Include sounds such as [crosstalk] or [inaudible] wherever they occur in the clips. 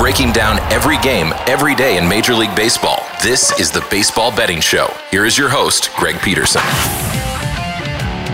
Breaking down every game, every day in Major League Baseball. This is the Baseball Betting Show. Here is your host, Greg Peterson.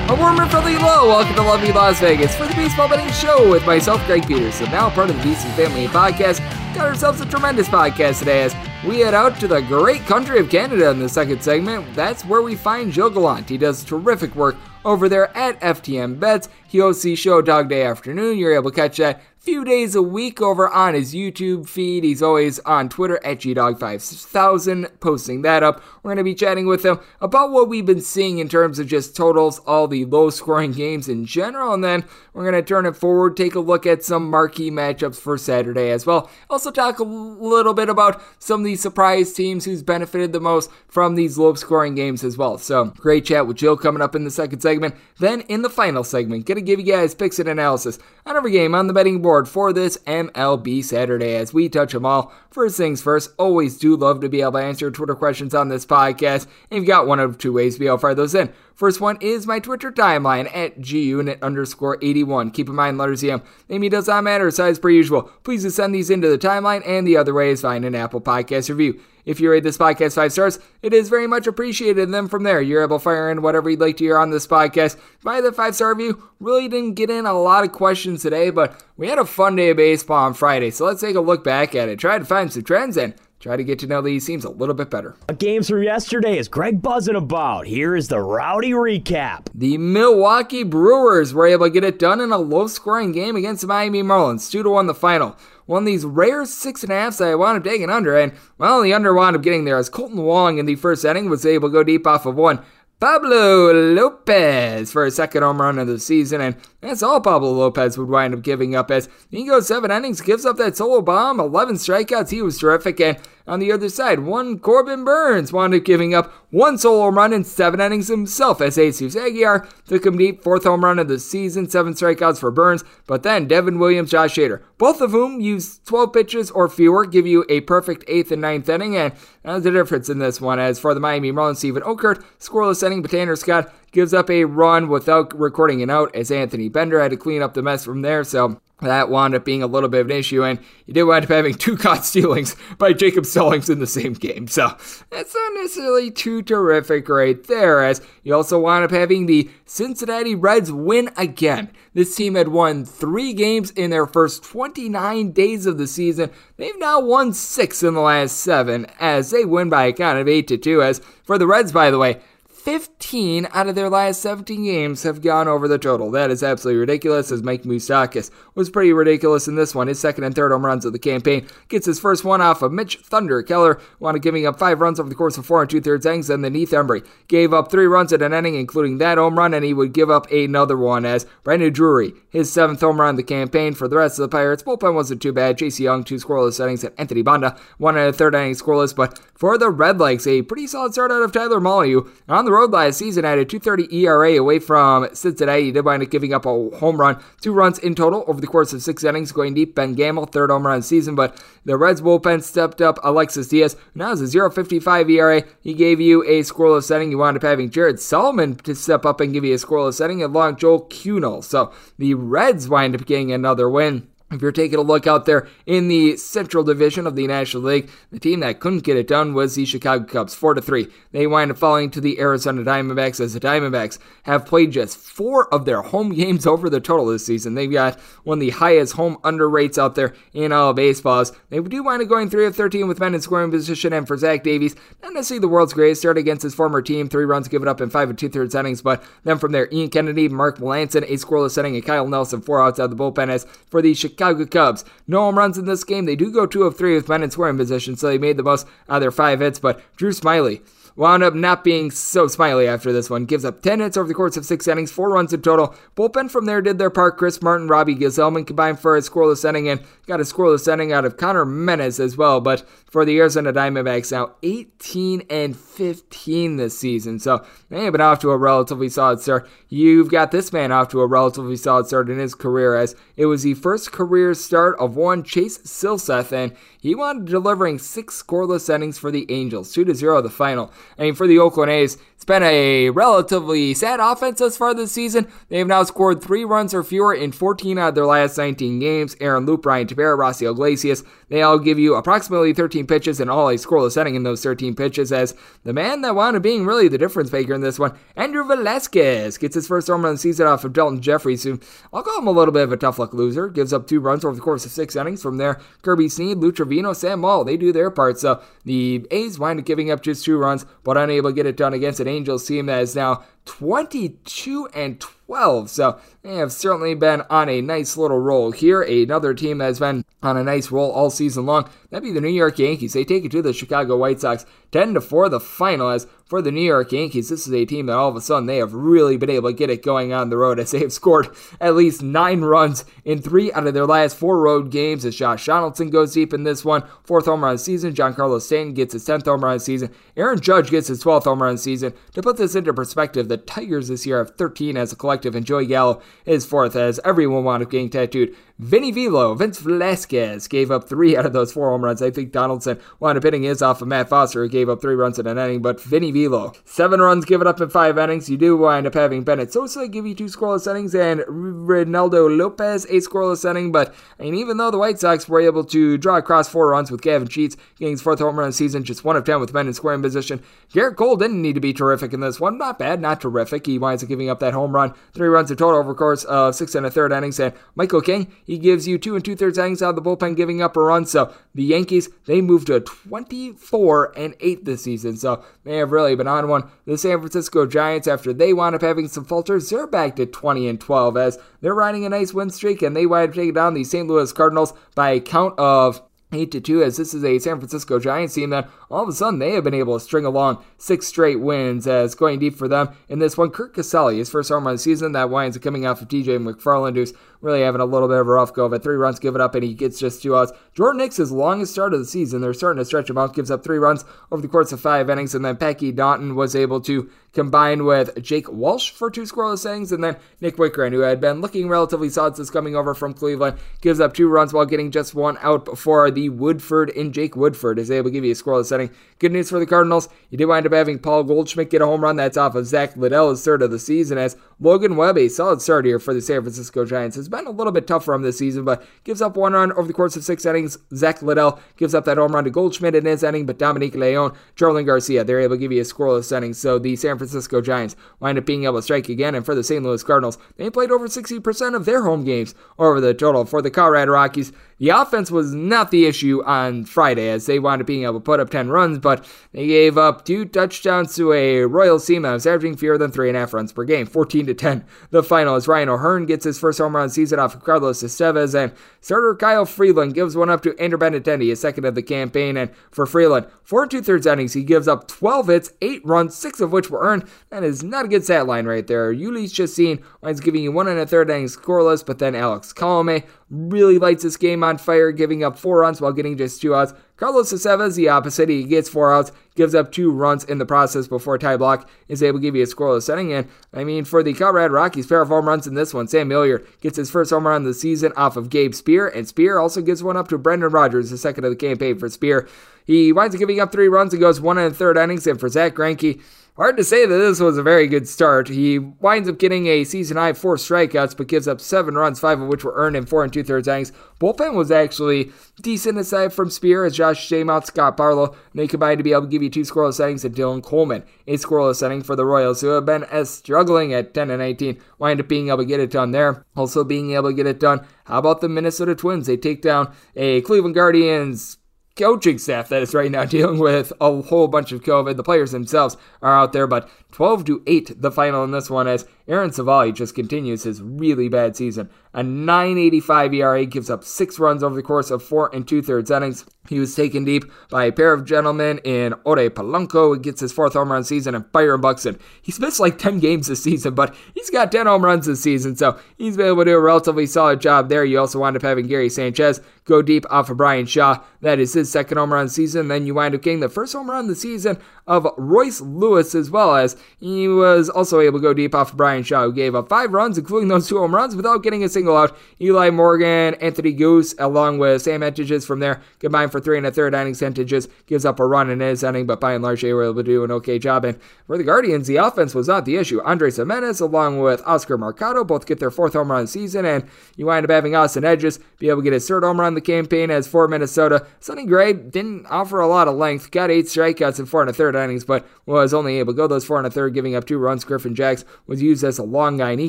A warm and friendly hello. Welcome to lovely Las Vegas for the Baseball Betting Show with myself, Greg Peterson, now part of the VSiN Family Podcast. Got ourselves a tremendous podcast today as we head out to the great country of Canada in the second segment. That's where we find Joe Gallant. He does terrific work over there at FTN Bets. He hosts the show Dog Day Afternoon. You're able to catch that few days a week over on his YouTube feed. He's always on Twitter at GDog5000, posting that up. We're going to be chatting with him about what we've been seeing in terms of just totals, all the low scoring games in general, and then we're going to turn it forward, take a look at some marquee matchups for Saturday as well. Also, talk a little bit about some of these surprise teams who's benefited the most from these low scoring games as well. So, great chat with Jill coming up in the second segment. Then, in the final segment, going to give you guys picks and analysis on every game on the betting board for this MLB Saturday as we touch them all. First things first, always do love to be able to answer Twitter questions on this podcast. And you've got one of two ways to be able to fire those in. First one is my Twitter timeline at gunit underscore 81. Keep in mind, letters EM. Name does not matter, size per usual. Please just send these into the timeline, and the other way is find an Apple Podcast review. If you rate this podcast five stars, it is very much appreciated. And then from there, you're able to fire in whatever you'd like to hear on this podcast. By the five star review, really didn't get in a lot of questions today, but we had a fun day of baseball on Friday. So let's take a look back at it, try to find some trends and try to get to know these teams a little bit better. Games from yesterday is Greg buzzing about. Here is the rowdy recap. The Milwaukee Brewers were able to get it done in a low scoring game against the Miami Marlins. 2 to 1 the final one of these rare six and a halfs that I wound up taking under, and well, the under wound up getting there as Kolten Wong in the first inning was able to go deep off of one. Pablo Lopez for a second home run of the season, and that's all Pablo Lopez would wind up giving up as he goes seven innings, gives up that solo bomb, 11 strikeouts. He was terrific, and on the other side, one Corbin Burnes wound up giving up one solo run in seven innings himself as Jesus Aguilar took him deep, fourth home run of the season, seven strikeouts for Burnes, But then Devin Williams, Josh Hader, both of whom use 12 pitches or fewer, give you a perfect eighth and ninth inning, and that's the difference in this one. As for the Miami Marlins, Steven Okert, scoreless inning, but Tanner Scott gives up a run without recording an out as Anthony Bender had to clean up the mess from there. So that wound up being a little bit of an issue, and you did wind up having two caught stealings by Jacob Stallings in the same game. So that's not necessarily too terrific right there, as you also wound up having the Cincinnati Reds win again. This team had won three games in their first 29 days of the season. They've now won six in the last seven, as they win by a count of 8 to 2. As for the Reds, by the way, 15 out of their last 17 games have gone over the total. That is absolutely ridiculous, as Mike Moustakas was pretty ridiculous in this one. His second and third home runs of the campaign gets his first one off of Mitch Thunder Keller, up giving up five runs over the course of four and two thirds innings, and then Heath Hembree gave up three runs in an inning, including that home run, and he would give up another one as Brandon Drury, his seventh home run of the campaign. For the rest of the Pirates, bullpen wasn't too bad. J.C. Young, two scoreless innings, and Anthony Banda, one and a third inning scoreless, but for the Red Redlegs, a pretty solid start out of Tyler Molyneux. On the road last season at a 230 ERA away from Cincinnati. He did wind up giving up a home run, two runs in total over the course of six innings, going deep. Ben Gamel, third home run season, but the Reds bullpen stepped up Alexis Diaz. Now is a 0.55 ERA. He gave you a scoreless setting. You wound up having Jared Solomon to step up and give you a scoreless setting, along Joel Kuhnel. So the Reds wind up getting another win. If you're taking a look out there in the Central Division of the National League, the team that couldn't get it done was the Chicago Cubs, four to three. They wind up falling to the Arizona Diamondbacks as the Diamondbacks have played just four of their home [laughs] games over the total this season. They've got one of the highest home under rates out there in all of baseballs. They do wind up going three of thirteen with men in scoring position, and for Zach Davies, not necessarily the world's greatest start against his former team, three runs given up in five and two thirds innings, but then from there, Ian Kennedy, Mark Melancon, a scoreless inning, and Kyle Nelson, four outs out of the bullpen. As for the Chicago Cubs, no home runs in this game. They do go two of three with men in scoring position, so they made the most out of their five hits. But Drew Smyly wound up not being so smiley after this one. Gives up 10 hits over the course of six innings, four runs in total. Bullpen from there did their part. Chris Martin, Robbie Gsellman combined for a scoreless inning and got a scoreless inning out of Conner Menez as well. But for the Arizona Diamondbacks, now 18 and 15 this season. So they have been off to a relatively solid start. You've got this man off to a relatively solid start in his career as it was the first career start of one Chase Silseth, and he wound up delivering six scoreless innings for the Angels, 2 to 0 the final. I mean, for the Oakland A's, been a relatively sad offense thus far this season. They have now scored three runs or fewer in 14 out of their last 19 games. Aaron Loup, Ryan Tepera, Raisel Iglesias, they all give you approximately 13 pitches and all a scoreless inning in those 13 pitches as the man that wound up being really the difference maker in this one, Andrew Velazquez, gets his first home run of the season off of Daulton Jefferies, who I'll call him a little bit of a tough luck loser. Gives up two runs over the course of six innings. From there, Kirby Snead, Lou Trevino, Sam Moll, they do their part. So the A's wind up giving up just two runs, but unable to get it done against an Angels team that is now 22 and 12. So they have certainly been on a nice little roll here. Another team that has been on a nice roll all season long. That'd be the New York Yankees. They take it to the Chicago White Sox 10 to 4 the final as for the New York Yankees, this is a team that all of a sudden they have really been able to get it going on the road as they have [laughs] scored at least nine runs in three out of their last four road games as Josh Donaldson goes deep in this one. Fourth home run season. Giancarlo Stanton gets his 10th home run season. Aaron Judge gets his 12th home run season. To put this into perspective, the Tigers this year have 13 as a collective, and Joey Gallo is fourth as everyone up getting tattooed. Vinny Velo, Vince Velasquez gave up three out of those four home runs. I think Donaldson wound up hitting his off of Matt Foster, who gave up three runs in an inning, but Vinny Velo, seven runs given up in five innings. You do wind up having Bennett Sousa give you two scoreless innings and Reynaldo Lopez a scoreless inning, but I mean, even though the White Sox were able to draw across four runs with Gavin Sheets getting his fourth home run of the season, just one of ten with men in scoring position, Gerrit Cole didn't need to be terrific in this one. Not bad, not terrific. He winds up giving up that home run, three runs in total over course of six and a third innings, and Michael King, he gives you two and two thirds innings out of the bullpen, giving up a run. So the Yankees, they moved to 24 and 8 this season. So they have really been on one. The San Francisco Giants, after they wound up having some falters, they're back to 20 and 12 as they're riding a nice win streak and they wind up taking down the St. Louis Cardinals by a count of 8 to 2 as this is a San Francisco Giants team that all of a sudden they have been able to string along six straight wins as going deep for them in this one. Curt Casali his first home run of the season. That winds up coming off of TJ McFarland who's really having a little bit of a rough go of it. Three runs given up and he gets just two outs. Jordan Hicks his longest start of the season. They're starting to stretch him out gives up three runs over the course of five innings and then Packy Naughton was able to combine with Jake Walsh for two scoreless innings and then Nick Wittgren who had been looking relatively solid since coming over from Cleveland gives up two runs while getting just one out before the Woodford and Jake Woodford is able to give you a scoreless inning Good news for the Cardinals. You did wind up having Paul Goldschmidt get a home run. That's off of Zack Littell, his third of the season, as Logan Webb, a solid start here for the San Francisco Giants, has been a little bit tough for him this season, but gives up one run over the course of six innings. Zack Littell gives up that home run to Goldschmidt in his inning, but Dominic Leone, Jarlin Garcia, they're able to give you a scoreless inning. So the San Francisco Giants wind up being able to strike again. And for the St. Louis Cardinals, they played over 60% of their home games over the total. For the Colorado Rockies, The offense was not the issue on Friday as they wound up being able to put up 10 runs, but they gave up two touchdowns to a Royal was averaging fewer than three and a half runs per game, 14 to 10. The final as Ryan O'Hearn gets his first home run season off of Carlos Estevez, and starter Kyle Freeland gives one up to Andrew Benintendi, his second of the campaign. And for Freeland, four and two thirds innings, he gives up 12 hits, eight runs, six of which were earned. That is not a good stat line right there. Jhoulys Chacin winds giving you one and a third innings scoreless, but then Alex Colome really lights this game on fire, giving up four runs while getting just two outs. Carlos Estevez, the opposite. He gets four outs, gives up two runs in the process before Ty Blach is able to give you a scoreless setting. And I mean, for the Colorado Rockies, pair of home runs in this one. Sam Hilliard gets his first home run of the season off of Gabe Spear, and Spear also gives one up to Brendan Rodgers, the second of the campaign for Spear. He winds up giving up three runs and goes one and third innings. And for Zack Greinke, Hard to say that this was a very good start. He winds up getting a season high four strikeouts, but gives up seven runs, five of which were earned in four and two thirds innings. Bullpen was actually decent aside from Spear, as Josh Staumont, Scott Barlow, and they combined to be able to give you two scoreless innings and Dylan Coleman, a scoreless inning for the Royals, who have been as struggling at 10 and 19, wind up being able to get it done there. Also being able to get it done. How about the Minnesota Twins? They take down a Cleveland Guardians coaching staff that is right now [laughs] dealing with a whole bunch of COVID. The players themselves are out there, but 12 to 8 the final in this one as Aaron Civale just continues his really bad season. A 985 ERA gives up six runs over the course of four and two thirds innings. He was taken deep by a pair of gentlemen in Ore Polanco, who gets his fourth home run season, and Byron Buxton. He's missed like 10 games this season, but he's got 10 home runs this season, so he's been able to do a relatively solid job there. You also wind up having Gary Sanchez go deep off of Bryan Shaw. That is his second home run season. Then you wind up getting the first home run of the season of Royce Lewis, as well as he was also able to go deep off of Bryan Shaw, who gave up five runs, including those two home runs, without getting a single out. Eli Morgan, Anthony Gose, along with Sam Hentges from there, combined for three and a third innings. Hentges gives up a run in his inning, but by and large, they were able to do an okay job. And for the Guardians, the offense was not the issue. Andres Gimenez, along with Oscar Mercado, both get their fourth home run season, and you wind up having Austin Hedges be able to get his third home run in the campaign as for Minnesota. Sonny Gray didn't offer a lot of length, got eight strikeouts in four and a third innings, but was only able to go those four and a third, giving up two runs. Griffin Jax was used as a long guy, and he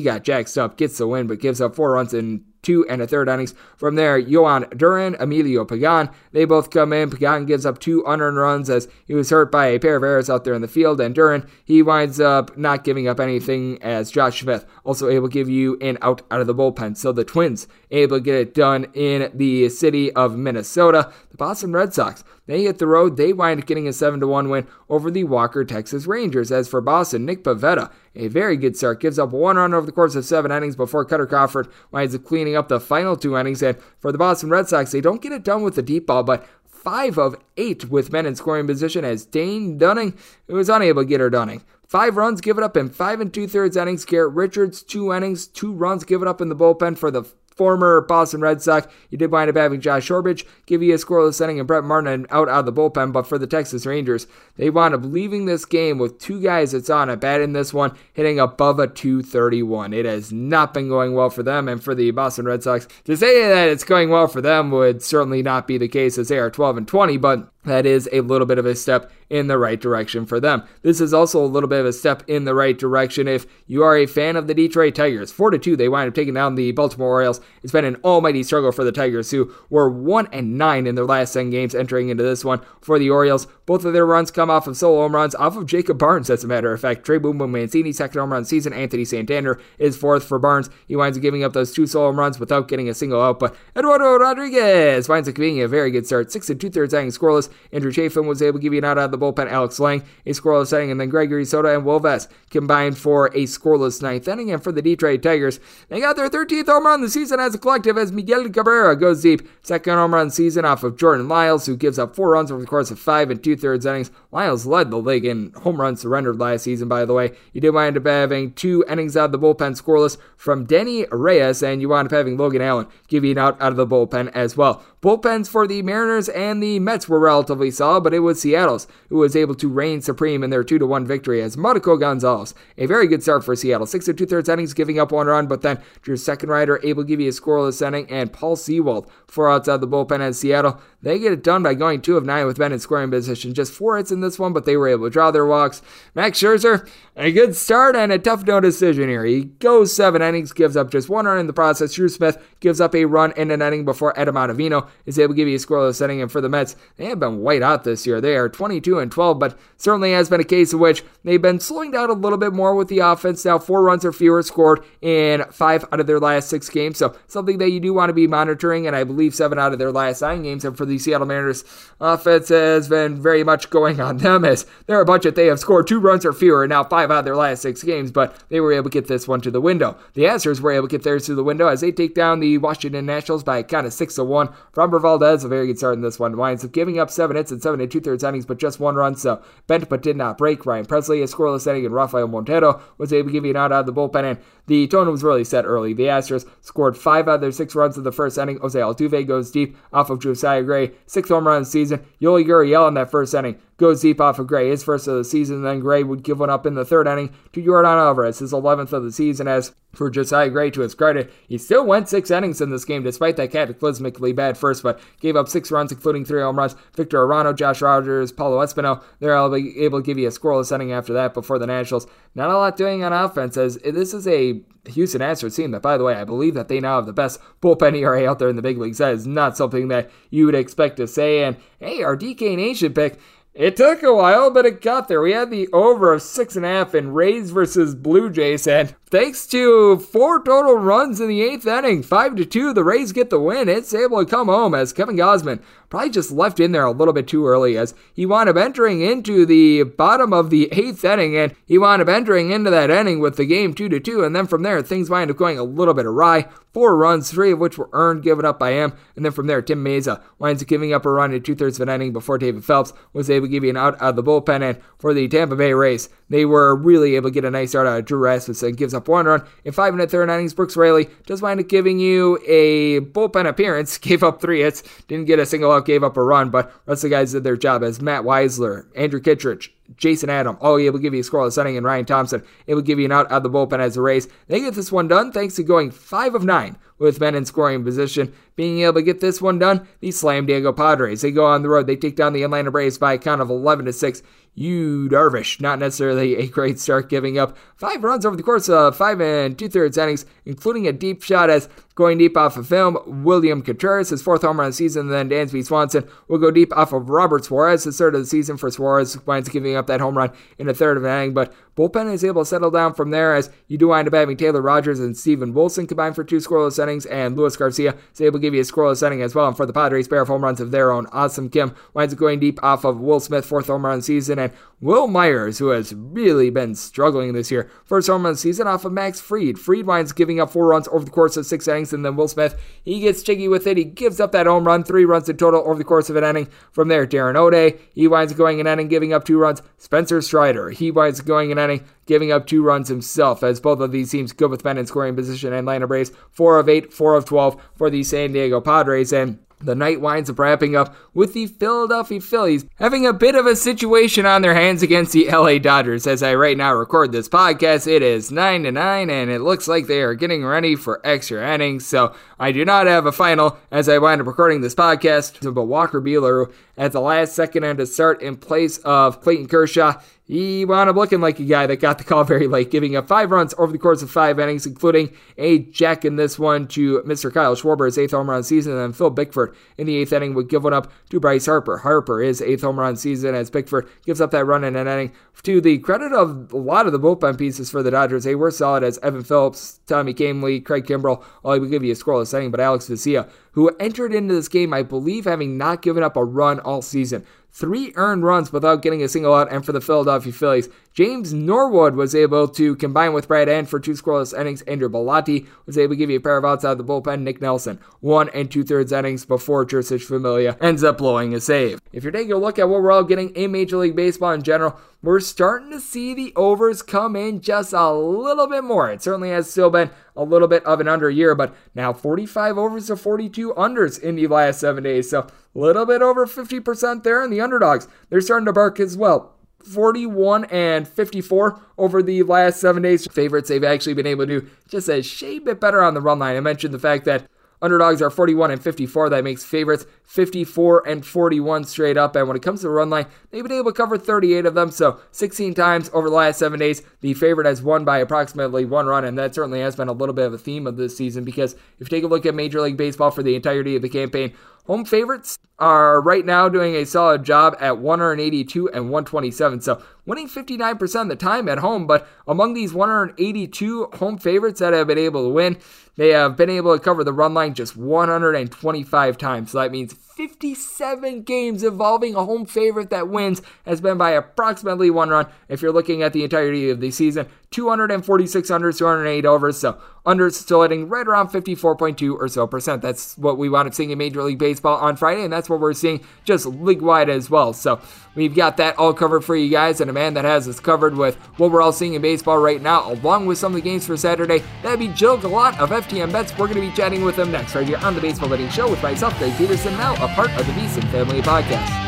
got jacked up, gets the win, but gives up four runs in two and a third innings. From there, Jhoan Duran, Emilio Pagan, they both come in. Pagan gives up two unearned runs as he was hurt by a pair of errors out there in the field, and Duran, he winds up not giving up anything as Josh Smith also able to give you an out out of the bullpen. So the Twins able to get it done in the city of Minnesota. The Boston Red Sox, they hit the road. They wind up getting a 7 1 win over the Walker Texas Rangers. As for Boston, Nick Pivetta, a very good start, gives up one run over the course of seven innings before Kutter Crawford winds up cleaning up the final two innings. And for the Boston Red Sox, they don't get it done with the deep ball, but five of eight with men in scoring position as Dane Dunning was unable to get her Dunning. Five runs given up in five and two thirds innings. Garrett Richards, two innings, two runs given up in the bullpen for the former Boston Red Sox. You did wind up having Josh Shorbridge give you a scoreless inning and Brett Martin out out of the bullpen, but for the Texas Rangers, they wound up leaving this game with two guys that's on it, in this one, hitting above a 231. It has not been going well for them, and for the Boston Red Sox, to say that it's going well for them would certainly not be the case as they are 12 and 20, but that is a little bit of a step in the right direction for them. This is also a little bit of a step in the right direction if you are a fan of the Detroit Tigers. 4 to 2, they wind up taking down the Baltimore Orioles. It's been an almighty struggle for the Tigers, who were 1 and 9 in their last 10 games entering into this one. For the Orioles, both of their runs come off of solo home runs, off of Jacob Barnes, as a matter of fact. Trey Boom Boom Mancini, second home run season. Anthony Santander is fourth for Barnes. He winds up giving up those two solo home runs without getting a single out, but Eduardo Rodriguez winds up being a very good start. Six and two thirds inning scoreless. Andrew Chafin was able to give you an out of the bullpen. Alex Lange, a scoreless inning, and then Gregory Soto and Will Vest combined for a scoreless ninth inning. And for the Detroit Tigers, they got their 13th home run the season as a collective as Miguel Cabrera goes deep. Second home run season off of Jordan Lyles, who gives up four runs over the course of five and two thirds innings. Lyles led the league in home runs surrendered last season, by the way. You did wind up having two innings out of the bullpen scoreless from Denyi Reyes, and you wound up having Logan Allen give you an out out of the bullpen as well. Bullpens for the Mariners and the Mets were solid, but it was Seattle's who was able to reign supreme in their 2 1 victory as Marco Gonzalez. A very good start for Seattle. Six and two thirds innings, giving up one run, but then Drew Steckenrider able to give you a scoreless inning, and Paul Sewald four outside the bullpen as Seattle. They get it done by going two of nine with men in scoring position. Just four hits in this one, but they were able to draw their walks. Max Scherzer, a good start and a tough no decision here. He goes seven innings, gives up just one run in the process. Drew Smith gives up a run in an inning before Adam Ottavino is able to give you a scoreless inning. And for the Mets, they have been white hot this year. They are 22 and 12, but certainly has been a case of which they've been slowing down a little bit more with the offense. Now, four runs or fewer scored in five out of their last six games. So something that you do want to be monitoring. And I believe seven out of their last nine games. And for the Seattle Mariners, offense has been very much going on them as they're a bunch that they have scored two runs or fewer now five out of their last six games, but they were able to get this one to the window. The Astros were able to get theirs to the window as they take down the Washington Nationals by a count of six to one. Framber Valdez, a very good start in this one, winds up giving up seven hits and seven and two thirds innings, but just one run, so bent but did not break. Ryan Pressly, a scoreless inning, and Rafael Montero was able to give you an out of the bullpen, and the tone was really set early. The Astros scored five out of their six runs in the first inning. Jose Altuve goes deep off of Josiah Gray, sixth home run of the season. Yuli Gurriel in that first inning goes deep off of Gray, his first of the season. Then Gray would give one up in the third inning to Yordan Alvarez, his 11th of the season. As for Josiah Gray, to his credit, he still went six innings in this game despite that cataclysmically bad first, but gave up six runs, including three home runs. Victor Arano, Josh Rogers, Paolo Espino, they're able to give you a scoreless inning after that before the Nationals. Not a lot doing on offense, as this is a Houston Astros team that, by the way, I believe that they now have the best bullpen ERA out there in the big leagues. That is not something that you would expect to say. And hey, our DK Nation pick it took a while, but it got there. We had the over of six and a half in Rays versus Blue Jays, and thanks to four total runs in the eighth inning, five to two, the Rays get the win. It's able to come home as Kevin Gausman probably just left in there a little bit too early as he wound up entering into the bottom of the eighth inning, and he wound up entering into that inning with the game two to two, and then from there things wind up going a little bit awry. Four runs, three of which were earned, given up by him, and then from there Tim Mayza winds up giving up a run in two thirds of an inning before David Phelps was able to give you an out out of the bullpen. And for the Tampa Bay Rays, they were really able to get a nice start out of Drew Rasmussen. Gives up one run in five a third innings. Brooks Raley does wind up giving you a bullpen appearance. [laughs] Gave up three hits, didn't get a single out, gave up a run, but rest of the guys did their job as Matt Wisler, Andrew Kittredge, Jason Adam, all able to give you a scoreless inning, and Ryan Thompson able to give you an out out of the bullpen as a race. They get this one done thanks to going five of nine with men in scoring position. Being able to get this one done, the Slam Diego Padres. They go on the road. They take down the Atlanta Braves by a count of 11 to 6. Yu Darvish, not necessarily a great start, giving up. Five runs over the course of five and two thirds innings, including a deep shot as going deep off of film. William Contreras, his fourth home run of the season, and then Dansby Swanson will go deep off of Robert Suarez, his third of the season for Suarez, winds giving up that home run in a third of an inning. But bullpen is able to settle down from there as you do wind up having Taylor Rogers and Steven Wilson combined for two scoreless innings, and Luis Garcia is able to give you a scoreless inning as well. And for the Padres, pair of home runs of their own. Ha-Seong Kim winds up going deep off of Will Smith, fourth home run season, and Wil Myers, who has really been struggling this year. First home run season off of Max Fried. Fried winds giving up four runs over the course of six innings, and then Will Smith, he gets jiggy with it. He gives up that home run, three runs in total over the course of an inning. From there, Darren O'Day, he winds up going an inning, giving up two runs. Spencer Strider, he winds up going an inning, giving up two runs himself, as both of these teams good with men in scoring position. Atlanta Braves, four of eight, four of 12 for the San Diego Padres, and the night winds up wrapping up with the Philadelphia Phillies having a bit of a situation on their hands against the LA Dodgers. As I right now record this podcast, it is 9 to 9, and it looks like they are getting ready for extra innings. So I do not have a final as I wind up recording this podcast. But Walker Buehler, at the last second and to start in place of Clayton Kershaw, he wound up looking like a guy that got the call very late, giving up five runs over the course of five innings, including a jack in this one to Mr. Kyle Schwarber, his eighth home run season, and then Phil Bickford in the eighth inning would give one up to Bryce Harper. Harper is eighth home run season as Bickford gives up that run in an inning. To the credit of a lot of the bullpen pieces for the Dodgers, they were solid as Evan Phillips, Tommy Kahnle, Craig Kimbrel, all would give you a scoreless inning, but Alex Vesia, who entered into this game, I believe, having not given up a run all season three earned runs without getting a single out. And for the Philadelphia Phillies, James Norwood was able to combine with Brad Hand for two scoreless innings. Andrew Bellatti was able to give you a pair of outs out of the bullpen. Nick Nelson, one and two thirds innings before Jeurys Familia ends up blowing a save. If you're taking a look at what we're all getting in Major League Baseball in general, we're starting to see the overs come in just a little bit more. It certainly has still been a little bit of an under year, but now 45 overs to 42 unders in the last seven days. So little bit over 50% there, and the underdogs, they're starting to bark as well. 41 and 54 over the last seven days. Favorites, they've actually been able to do just a shade bit better on the run line. I mentioned the fact that Underdogs are 41 and 54. That makes favorites 54 and 41 straight up. And when it comes to the run line, they've been able to cover 38 of them. So 16 times over the last seven days, the favorite has won by approximately one run. And that certainly has been a little bit of a theme of this season because if you take a look at Major League Baseball for the entirety of the campaign, Home favorites are right now doing a solid job at 182 and 127. So winning 59% of the time at home. But among these 182 home favorites that have been able to win, they have been able to cover the run line just 125 times. So that means 57 games involving a home favorite that wins has been by approximately one run. If you're looking at the entirety of the season, 246 unders, 208 overs. So unders still hitting right around 54.2 or so percent. That's what we wound up seeing in Major League Baseball on Friday, and that's what we're seeing just league wide as well. So we've got that all covered for you guys, and a man that has us covered with what we're all seeing in baseball right now, along with some of the games for Saturday. That'd be Jill Gallant of FTN Bets. We're going to be chatting with him next right here on the Baseball Betting Show with myself, Greg Peterson, now a part of the VSiN Family Podcast.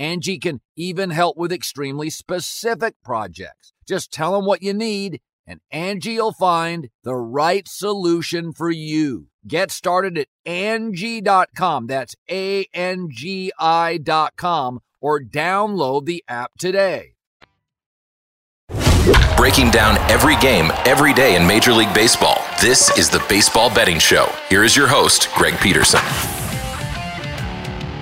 Angie can even help with extremely specific projects. Just tell them what you need and Angie'll find the right solution for you. Get started at Angie.com. That's A-N-G-I dot com or download the app today. Breaking down every game, every day in Major League Baseball. This is the Baseball Betting Show. Here is your host, Greg Peterson.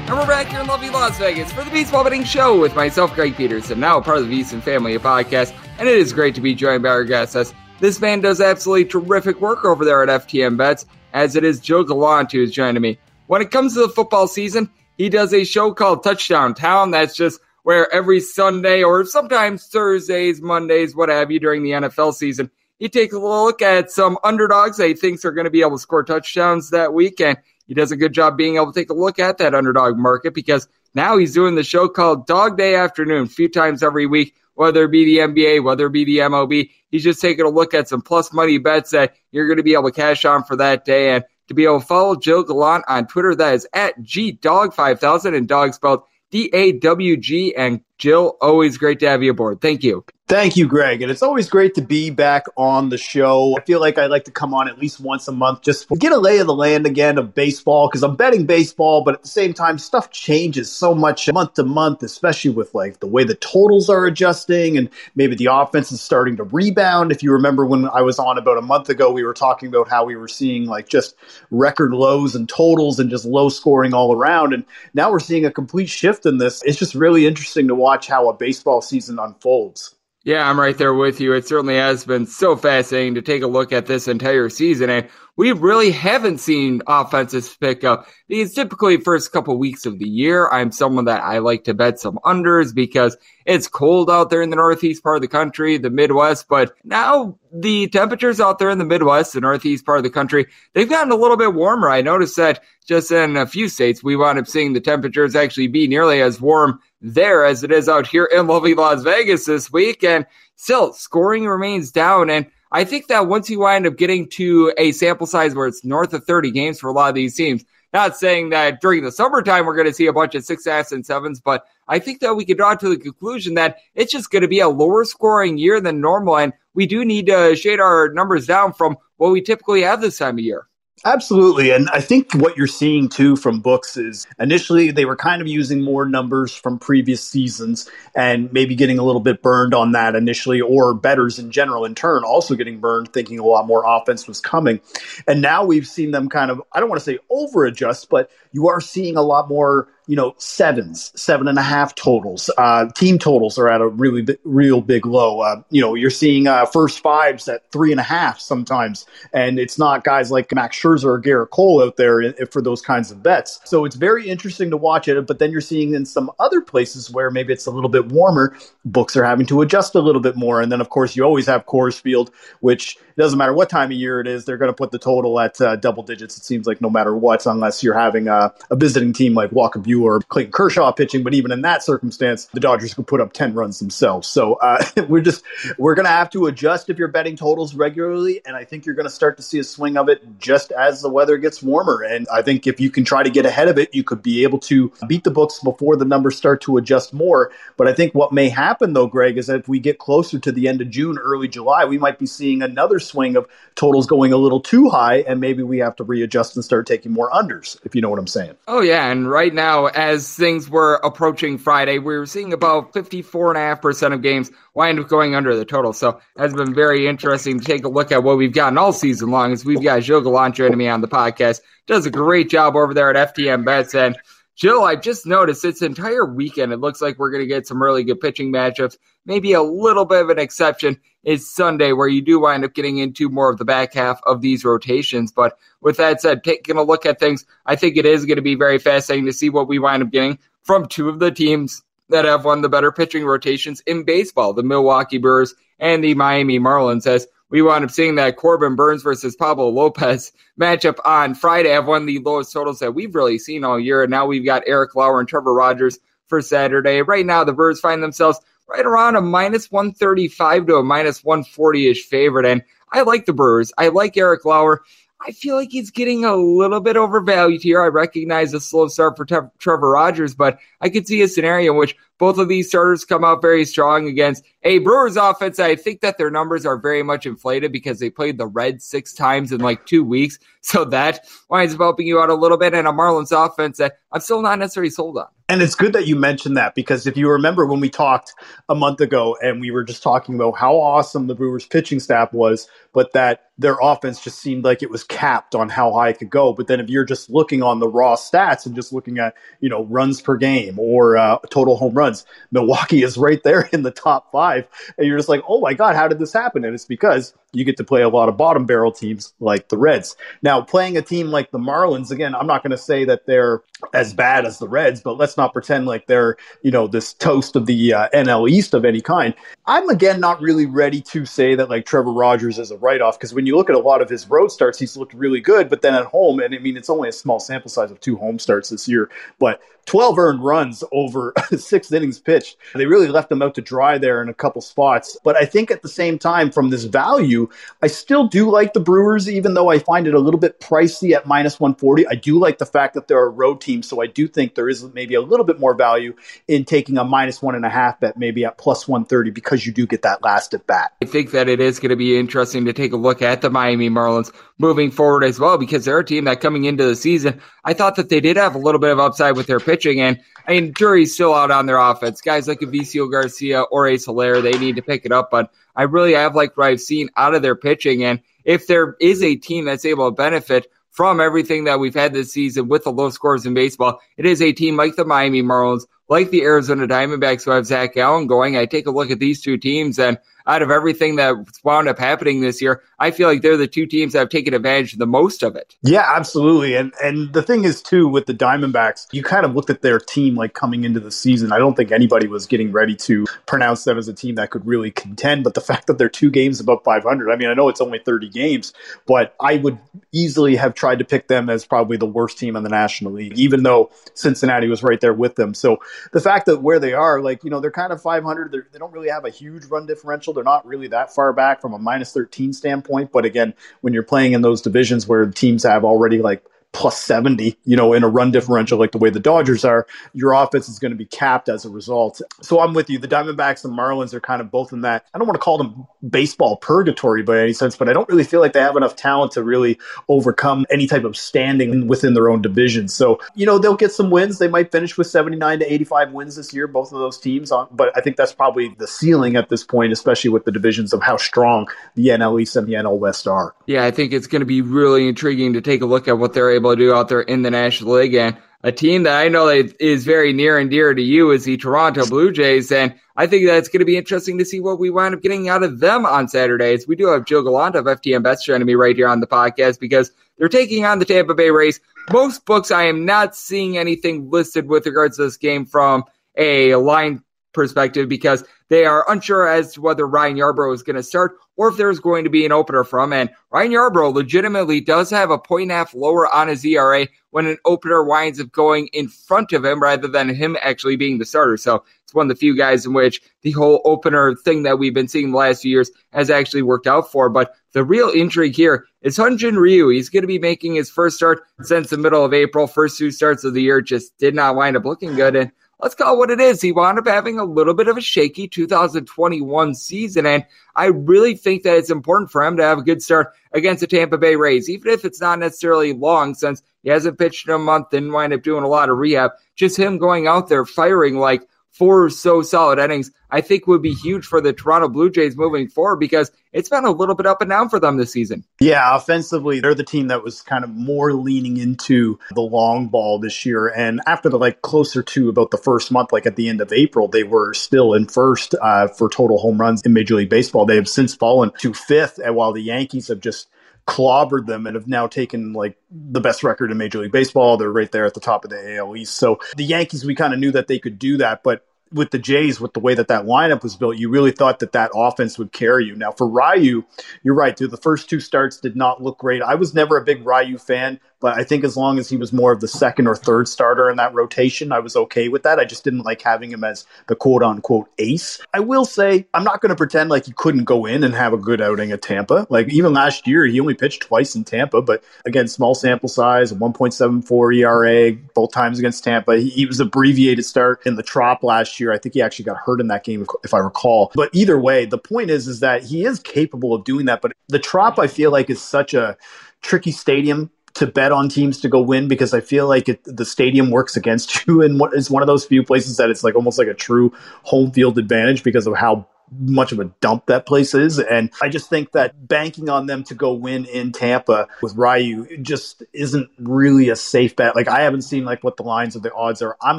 And we're back here in lovely Las Vegas for the Baseball Betting Show with myself, Greg Peterson, now a part of the VSiN family of podcasts. And it is great to be joined by our guest. This man does absolutely terrific work over there at FTN Bets, as it is Joe Gallant who is joining me. When it comes to the football season, he does a show called Touchdown Town that's just where every Sunday or sometimes Thursdays, Mondays, what have you, during the NFL season, he takes a look at some underdogs that he thinks are going to be able to score touchdowns that weekend. He does a good job being able to take a look at that underdog market because now he's doing the show called Dog Day Afternoon a few times every week, whether it be the NBA, whether it be the MLB. He's just taking a look at some plus money bets that you're going to be able to cash on for that day. And to be able to follow Jill Gallant on Twitter, that is at GDog5000 and dog spelled D A W G. And Jill, always great to have you aboard. Thank you. Thank you, Greg. And it's always great to be back on the show. I feel like I like to come on at least once a month just get a lay of the land again of baseball because I'm betting baseball, but at the same time, stuff changes so much month to month, especially with like the way the totals are adjusting and maybe the offense is starting to rebound. If you remember when I was on about a month ago, we were talking about how we were seeing like just record lows and totals and just low scoring all around. And now we're seeing a complete shift in this. It's just really interesting to watch how a baseball season unfolds. Yeah, I'm right there with you. It certainly has been so fascinating to take a look at this entire season. And we really haven't seen offenses pick up because typically first couple weeks of the year, I'm someone that I like to bet some unders because it's cold out there in the northeast part of the country, the Midwest. But now the temperatures out there in the Midwest, the northeast part of the country, they've gotten a little bit warmer. I noticed that just in a few states, we wound up seeing the temperatures actually be nearly as warm there as it is out here in lovely Las Vegas this week. And still, scoring remains down. And I think that once you wind up getting to a sample size where it's north of 30 games for a lot of these teams, not saying that during the summertime we're going to see a bunch of six ass and sevens, but I think that we can draw to the conclusion that it's just going to be a lower scoring year than normal. And we do need to shade our numbers down from what we typically have this time of year. Absolutely. And I think what you're seeing too from books is initially they were kind of using more numbers from previous seasons and maybe getting a little bit burned on that initially, or betters in general in turn also getting burned, thinking a lot more offense was coming. And now we've seen them kind of, I don't want to say over adjust, but you are seeing a lot more you know, sevens, seven and a half totals. Uh, team totals are at a really, big, real big low. Uh, you know, you're seeing uh, first fives at three and a half sometimes, and it's not guys like Max Scherzer or Gerrit Cole out there in, for those kinds of bets. So it's very interesting to watch it. But then you're seeing in some other places where maybe it's a little bit warmer, books are having to adjust a little bit more. And then, of course, you always have Coors Field, which doesn't matter what time of year it is, they're going to put the total at uh, double digits. It seems like no matter what, unless you're having a, a visiting team like Walker Or Clayton Kershaw pitching. But even in that circumstance, the Dodgers could put up 10 runs themselves. So uh, [laughs] we're just, we're going to have to adjust if you're betting totals regularly. And I think you're going to start to see a swing of it just as the weather gets warmer. And I think if you can try to get ahead of it, you could be able to beat the books before the numbers start to adjust more. But I think what may happen though, Greg, is that if we get closer to the end of June, early July, we might be seeing another swing of totals going a little too high. And maybe we have to readjust and start taking more unders, if you know what I'm saying. Oh, yeah. And right now, as things were approaching Friday, we were seeing about 54.5% of games wind up going under the total. So that's been very interesting to take a look at what we've gotten all season long as we've got Gilles Gallant joining me on the podcast. Does a great job over there at FTN Bets. And Jill, I just noticed this entire weekend, it looks like we're going to get some really good pitching matchups. Maybe a little bit of an exception is Sunday, where you do wind up getting into more of the back half of these rotations. But with that said, taking a look at things, I think it is going to be very fascinating to see what we wind up getting from two of the teams that have won the better pitching rotations in baseball, the Milwaukee Brewers and the Miami Marlins. As we wound up seeing that Corbin Burnes versus Pablo Lopez [laughs] matchup on Friday have one of the lowest totals that we've really seen all year. And now we've got Eric Lauer and Trevor Rogers for Saturday. Right now, the Birds find themselves right around a minus 135 to a minus 140 ish favorite. And I like the Brewers. I like Eric Lauer. I feel like he's getting a little bit overvalued here. I recognize a slow start for Trevor Rogers, but I could see a scenario in which both of these starters come out very strong against a Brewers offense. I think that their numbers are very much inflated because they played the Reds six times in like two weeks. [laughs] So that winds up helping you out a little bit. And a Marlins offense that I'm still not necessarily sold on. And it's good that you mentioned that because if you remember when we talked a month ago and we were just talking about how awesome the Brewers pitching staff was, but that their offense just seemed like it was capped on how high it could go. But then if you're just looking on the raw stats and just looking at, you know, runs per game or uh, total home runs, Milwaukee is right there [laughs] in the top five. And you're just like, oh my God, how did this happen? And it's because you get to play a lot of bottom barrel teams like the Reds. Now, playing a team like the Marlins, again, I'm not going to say that they're as bad as the Reds, but let's not pretend like they're, you know, this toast of the uh, NL East of any kind. I'm again not really ready to say that like Trevor Rogers is a write off because when you look at a lot of his road starts, he's looked really good, but then at home, and I mean, it's only a small sample size of two home starts this year, but 12 earned runs over [laughs] six innings pitched. They really left them out to dry there in a couple spots. But I think at the same time, from this value, I still do like the Brewers, even though I find it a little bit pricey at minus 140. I do like the fact that they're a road team. So I do think there is maybe a little bit more value in taking a minus one and a half bet, maybe at plus 130, because you do get that last at bat. I think that it is going to be interesting to take a look at the Miami Marlins moving forward as well, because they're a team that coming into the season, I thought that they did have a little bit of upside with their pitching. And I mean, jury's still out on their offense. Guys like Avisail Garcia or Jesus Aguilar, they need to pick it up. But I really have liked what I've seen out of their pitching. And if there is a team that's able to benefit from everything that we've had this season with the low scores in baseball, it is a team like the Miami Marlins, like the Arizona Diamondbacks who have Zac Gallen going. I take a look at these two teams and out of everything that's wound up happening this year, I feel like they're the two teams that have taken advantage the most of it. Yeah, absolutely. And and the thing is too with the Diamondbacks, you kind of looked at their team like coming into the season. I don't think anybody was getting ready to pronounce them as a team that could really contend. But the fact that they're two games above 500, I mean, I know it's only 30 games, but I would easily have tried to pick them as probably the worst team in the National League, even though Cincinnati was right there with them. So the fact that where they are, like you know, they're kind of 500. They're, they don't really have a huge run differential. They're not really that far back from a minus 13 standpoint. But again, when you're playing in those divisions where teams have already like plus 70, you know, in a run differential like the way the Dodgers are, your offense is going to be capped as a result. So I'm with you. The Diamondbacks and Marlins are kind of both in that. I don't want to call them baseball purgatory by any sense, but I don't really feel like they have enough talent to really overcome any type of standing within their own division. So, you know, they'll get some wins. They might finish with 79 to 85 wins this year, both of those teams. on, But I think that's probably the ceiling at this point, especially with the divisions of how strong the NL East and the NL West are. Yeah, I think it's going to be really intriguing to take a look at what they're able to do out there in the National League. And a team that I know that is very near and dear to you is the Toronto Blue Jays. And I think that's going to be interesting to see what we wind up getting out of them on Saturdays. We do have Joe Gallant of FTN Bets joining me right here on the podcast because they're taking on the Tampa Bay Rays. Most books, I am not seeing anything listed with regards to this game from a line perspective because they are unsure as to whether Ryan Yarbrough is going to start or if there's going to be an opener from. And Ryan Yarbrough legitimately does have a point and a half lower on his ERA when an opener winds up going in front of him rather than him actually being the starter. So it's one of the few guys in which the whole opener thing that we've been seeing the last few years has actually worked out for. But the real intrigue here is Hyun-Jin Ryu. He's going to be making his first start since the middle of April. First two starts of the year just did not wind up looking good. And let's call it what it is. He wound up having a little bit of a shaky 2021 season, and I really think that it's important for him to have a good start against the Tampa Bay Rays, even if it's not necessarily long since he hasn't pitched in a month and wind up doing a lot of rehab. Just him going out there firing like four or so solid innings, I think would be huge for the Toronto Blue Jays moving forward because it's been a little bit up and down for them this season. Yeah, offensively, they're the team that was kind of more leaning into the long ball this year. And after the like closer to about the first month, like at the end of April, they were still in first uh, for total home runs in Major League Baseball. They have since fallen to fifth, and while the Yankees have just clobbered them and have now taken like the best record in Major League Baseball. They're right there at the top of the AL East. So the Yankees, we kind of knew that they could do that, but with the Jays, with the way that that lineup was built, you really thought that that offense would carry you. Now, for Ryu, you're right. Dude, the first two starts did not look great. I was never a big Ryu fan, but I think as long as he was more of the second or third starter in that rotation, I was okay with that. I just didn't like having him as the quote unquote ace. I will say, I'm not going to pretend like he couldn't go in and have a good outing at Tampa. Like even last year, he only pitched twice in Tampa, but again, small sample size, 1.74 ERA, both times against Tampa. He, he was abbreviated start in the Trop last year. I think he actually got hurt in that game, if I recall. But either way, the point is, is that he is capable of doing that. But the Trop, I feel like, is such a tricky stadium to bet on teams to go win because I feel like it, the stadium works against [laughs] you and what is one of those few places that it's like almost like a true home field advantage because of how much of a dump that place is. And I just think that banking on them to go win in Tampa with Ryu just isn't really a safe bet. Like I haven't seen like what the lines of the odds are. I'm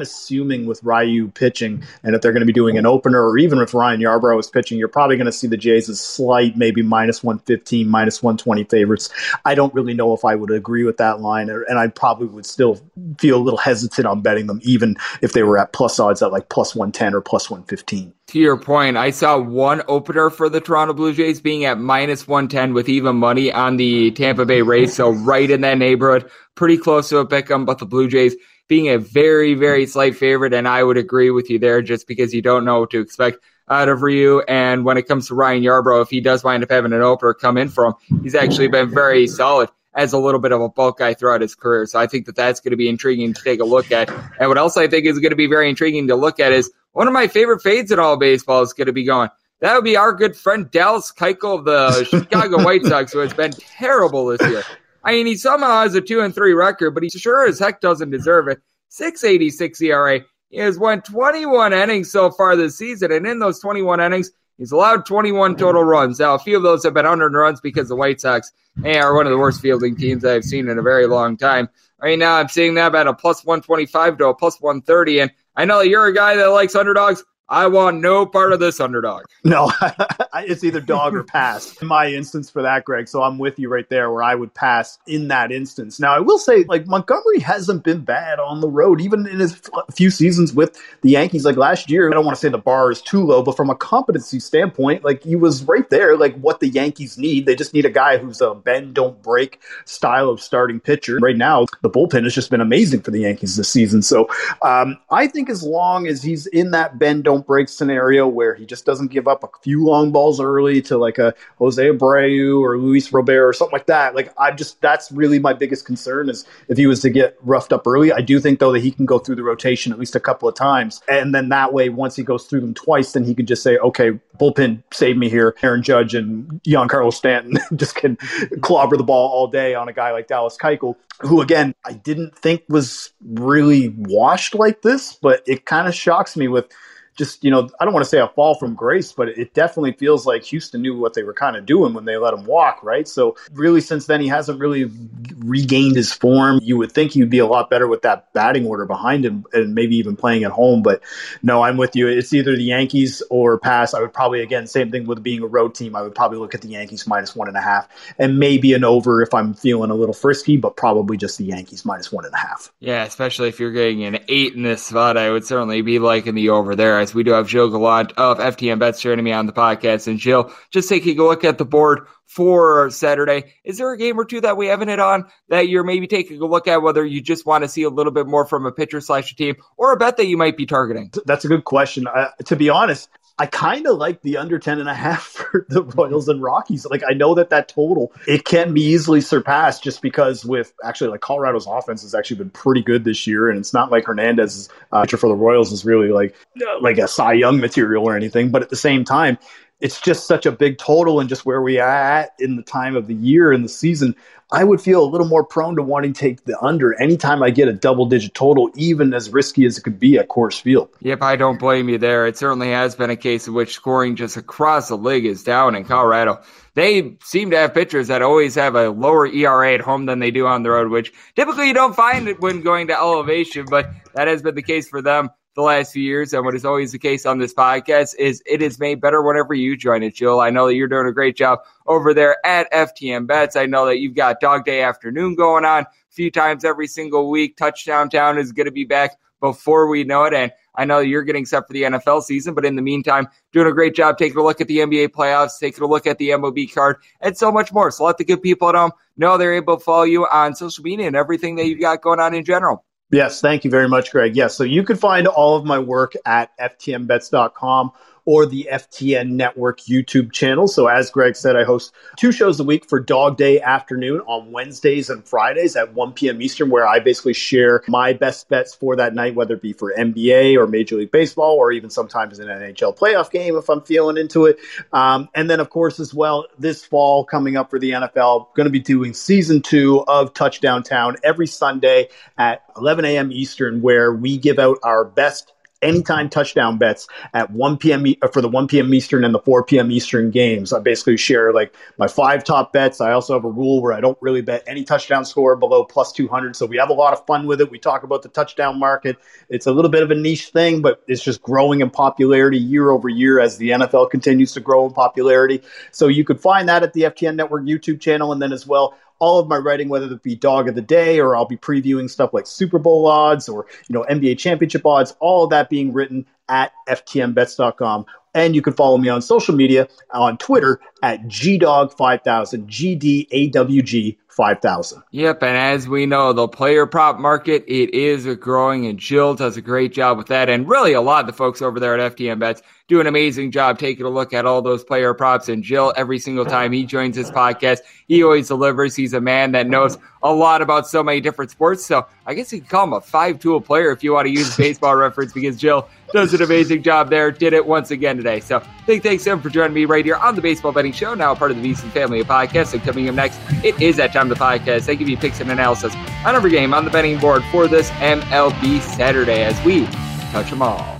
assuming with Ryu pitching and if they're going to be doing an opener or even if Ryan Yarbrough is pitching, you're probably going to see the Jays as slight, maybe minus 115, minus 120 favorites. I don't really know if I would agree with that line and I probably would still feel a little hesitant on betting them even if they were at plus odds at like plus 110 or plus 115 to your point, I saw one opener for the Toronto Blue Jays being at minus 110 with even money on the Tampa Bay Rays. So right in that neighborhood, pretty close to a pick 'em, but the Blue Jays being a very, very slight favorite. And I would agree with you there just because you don't know what to expect out of Ryu. And when it comes to Ryan Yarbrough, if he does wind up having an opener come in for him, he's actually been very solid as a little bit of a bulk guy throughout his career. So I think that that's going to be intriguing to take a look at. And what else I think is going to be very intriguing to look at is one of my favorite fades in all baseball is going to be going. That would be our good friend Dallas Keuchel of the [laughs] Chicago White Sox, who has been terrible this year. I mean, he somehow has a two and three record, but he sure as heck doesn't deserve it. 686 ERA. He has won 21 innings so far this season, and in those 21 innings, he's allowed 21 total runs. Now, a few of those have been under runs because the White Sox are one of the worst fielding teams I've seen in a very long time. Right now, I'm seeing that at a plus 125 to a plus 130, and I know you're a guy that likes underdogs. I want no part of this underdog. [laughs] No, [laughs] it's either dog or pass in my instance for that, Greg. So I'm with you right there where I would pass in that instance. Now, I will say, like, Montgomery hasn't been bad on the road, even in his few seasons with the Yankees. Like last year, I don't want to say the bar is too low, but from a competency standpoint, like, he was right there, like, what the Yankees need. They just need a guy who's a bend, don't break style of starting pitcher. Right now, the bullpen has just been amazing for the Yankees this season. So um, I think as long as he's in that bend, don't break scenario where he just doesn't give up a few long balls early to like a Jose Abreu or Luis Robert or something like that. Like I just that's really my biggest concern is if he was to get roughed up early. I do think though that he can go through the rotation at least a couple of times, and then that way once he goes through them twice, then he can just say, okay, bullpen save me here. Aaron Judge and Giancarlo Stanton [laughs] just can clobber the ball all day on a guy like Dallas Keuchel, who again I didn't think was really washed like this, but it kind of shocks me with just you know I don't want to say a fall from grace, but it definitely feels like Houston knew what they were kind of doing when they let him walk, right? So really, since then he hasn't really regained his form. You would think he'd be a lot better with that batting order behind him, and maybe even playing at home. But no, I'm with you. It's either the Yankees or pass. I would probably again same thing with being a road team. I would probably look at the Yankees minus one and a half, and maybe an over if I'm feeling a little frisky, but probably just the Yankees minus one and a half. Yeah, especially if you're getting an eight in this spot, I would certainly be liking the over there we do have Gilles Gallant of FTN Bets joining me on the podcast. And Jill, just taking a look at the board for Saturday, is there a game or two that we haven't hit on that you're maybe taking a look at, whether you just want to see a little bit more from a pitcher slash a team or a bet that you might be targeting? That's a good question. To be honest, I kind of like the under 10 and a half [laughs] for the Royals and Rockies. Like, I know that that total, it can be easily surpassed just because with actually like Colorado's offense has actually been pretty good this year. And it's not like Hernandez, uh, for the Royals is really like, like a Cy Young material or anything. But at the same time, it's just such a big total and just where we are at in the time of the year and the season. I would feel a little more prone to wanting to take the under anytime I get a double digit total, even as risky as it could be at Coors Field. Yep, I don't blame you there. It certainly has been a case in which scoring just across the league is down in Colorado. They seem to have pitchers that always have a lower ERA at home than they do on the road, which typically you don't find it when going to elevation, but that has been the case for them the last few years. And what is always the case on this podcast is it is made better whenever you join it, Jill. I know that you're doing a great job over there at FTN Bets. I know that you've got Dog Day Afternoon going on a few times every single week. Touchdown Town is going to be back before we know it. And I know you're getting set for the NFL season, but in the meantime, doing a great job taking a look at the NBA playoffs, taking a look at the MLB card, and so much more. So let the good people at home know they're able to follow you on social media and everything that you've got going on in general. Yes, thank you very much, Greg. Yes, so you can find all of my work at ftnbets.com or the FTN Network YouTube channel. So, as Greg said, I host two shows a week for Dog Day Afternoon on Wednesdays and Fridays at 1 p.m. Eastern, where I basically share my best bets for that night, whether it be for NBA or Major League Baseball, or even sometimes an NHL playoff game if I'm feeling into it. Um, and then, of course, as well, this fall coming up for the NFL, going to be doing season two of Touchdown Town every Sunday at 11 a.m. Eastern, where we give out our best anytime touchdown bets at 1 p.m. For the 1 p.m. Eastern and the 4 p.m. Eastern games. I basically share like my five top bets. I also have a rule where I don't really bet any touchdown score below plus 200. So we have a lot of fun with it. We talk about the touchdown market. It's a little bit of a niche thing, but it's just growing in popularity year over year as the NFL continues to grow in popularity. So you could find that at the FTN Network YouTube channel, and then as well all of my writing, whether it be dog of the day or I'll be previewing stuff like Super Bowl odds or you know NBA championship odds, all of that being written at ftnbets.com. And you can follow me on social media on Twitter at gdawg5000, G D A W G 5000. Yep, and as we know, the player prop market, it is growing, and Jill does a great job with that. And really, a lot of the folks over there at FTN Bets do an amazing job taking a look at all those player props. And Jill, every single time he joins this podcast, he always delivers. He's a man that knows a lot about so many different sports. So I guess you could call him a five tool player if you want to use [laughs] baseball reference because Jill does an amazing job there. Did it once again today. So big thanks to him for joining me right here on the Baseball Betting Show, now part of the VSiN family of podcasts. And coming up next, it is that time of the podcast. They give you picks and analysis on every game on the betting board for this MLB Saturday as we touch them all.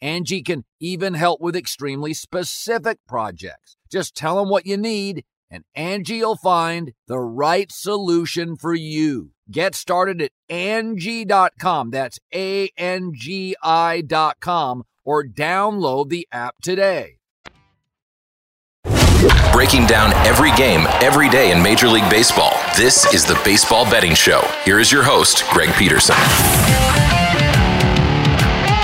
Angie can even help with extremely specific projects. Just tell them what you need and Angie will find the right solution for you. Get started at Angie.com. That's A-N-G-I dot com or download the app today. breaking down every game, every day in Major League Baseball. This is the Baseball Betting Show. Here is your host, Greg Peterson.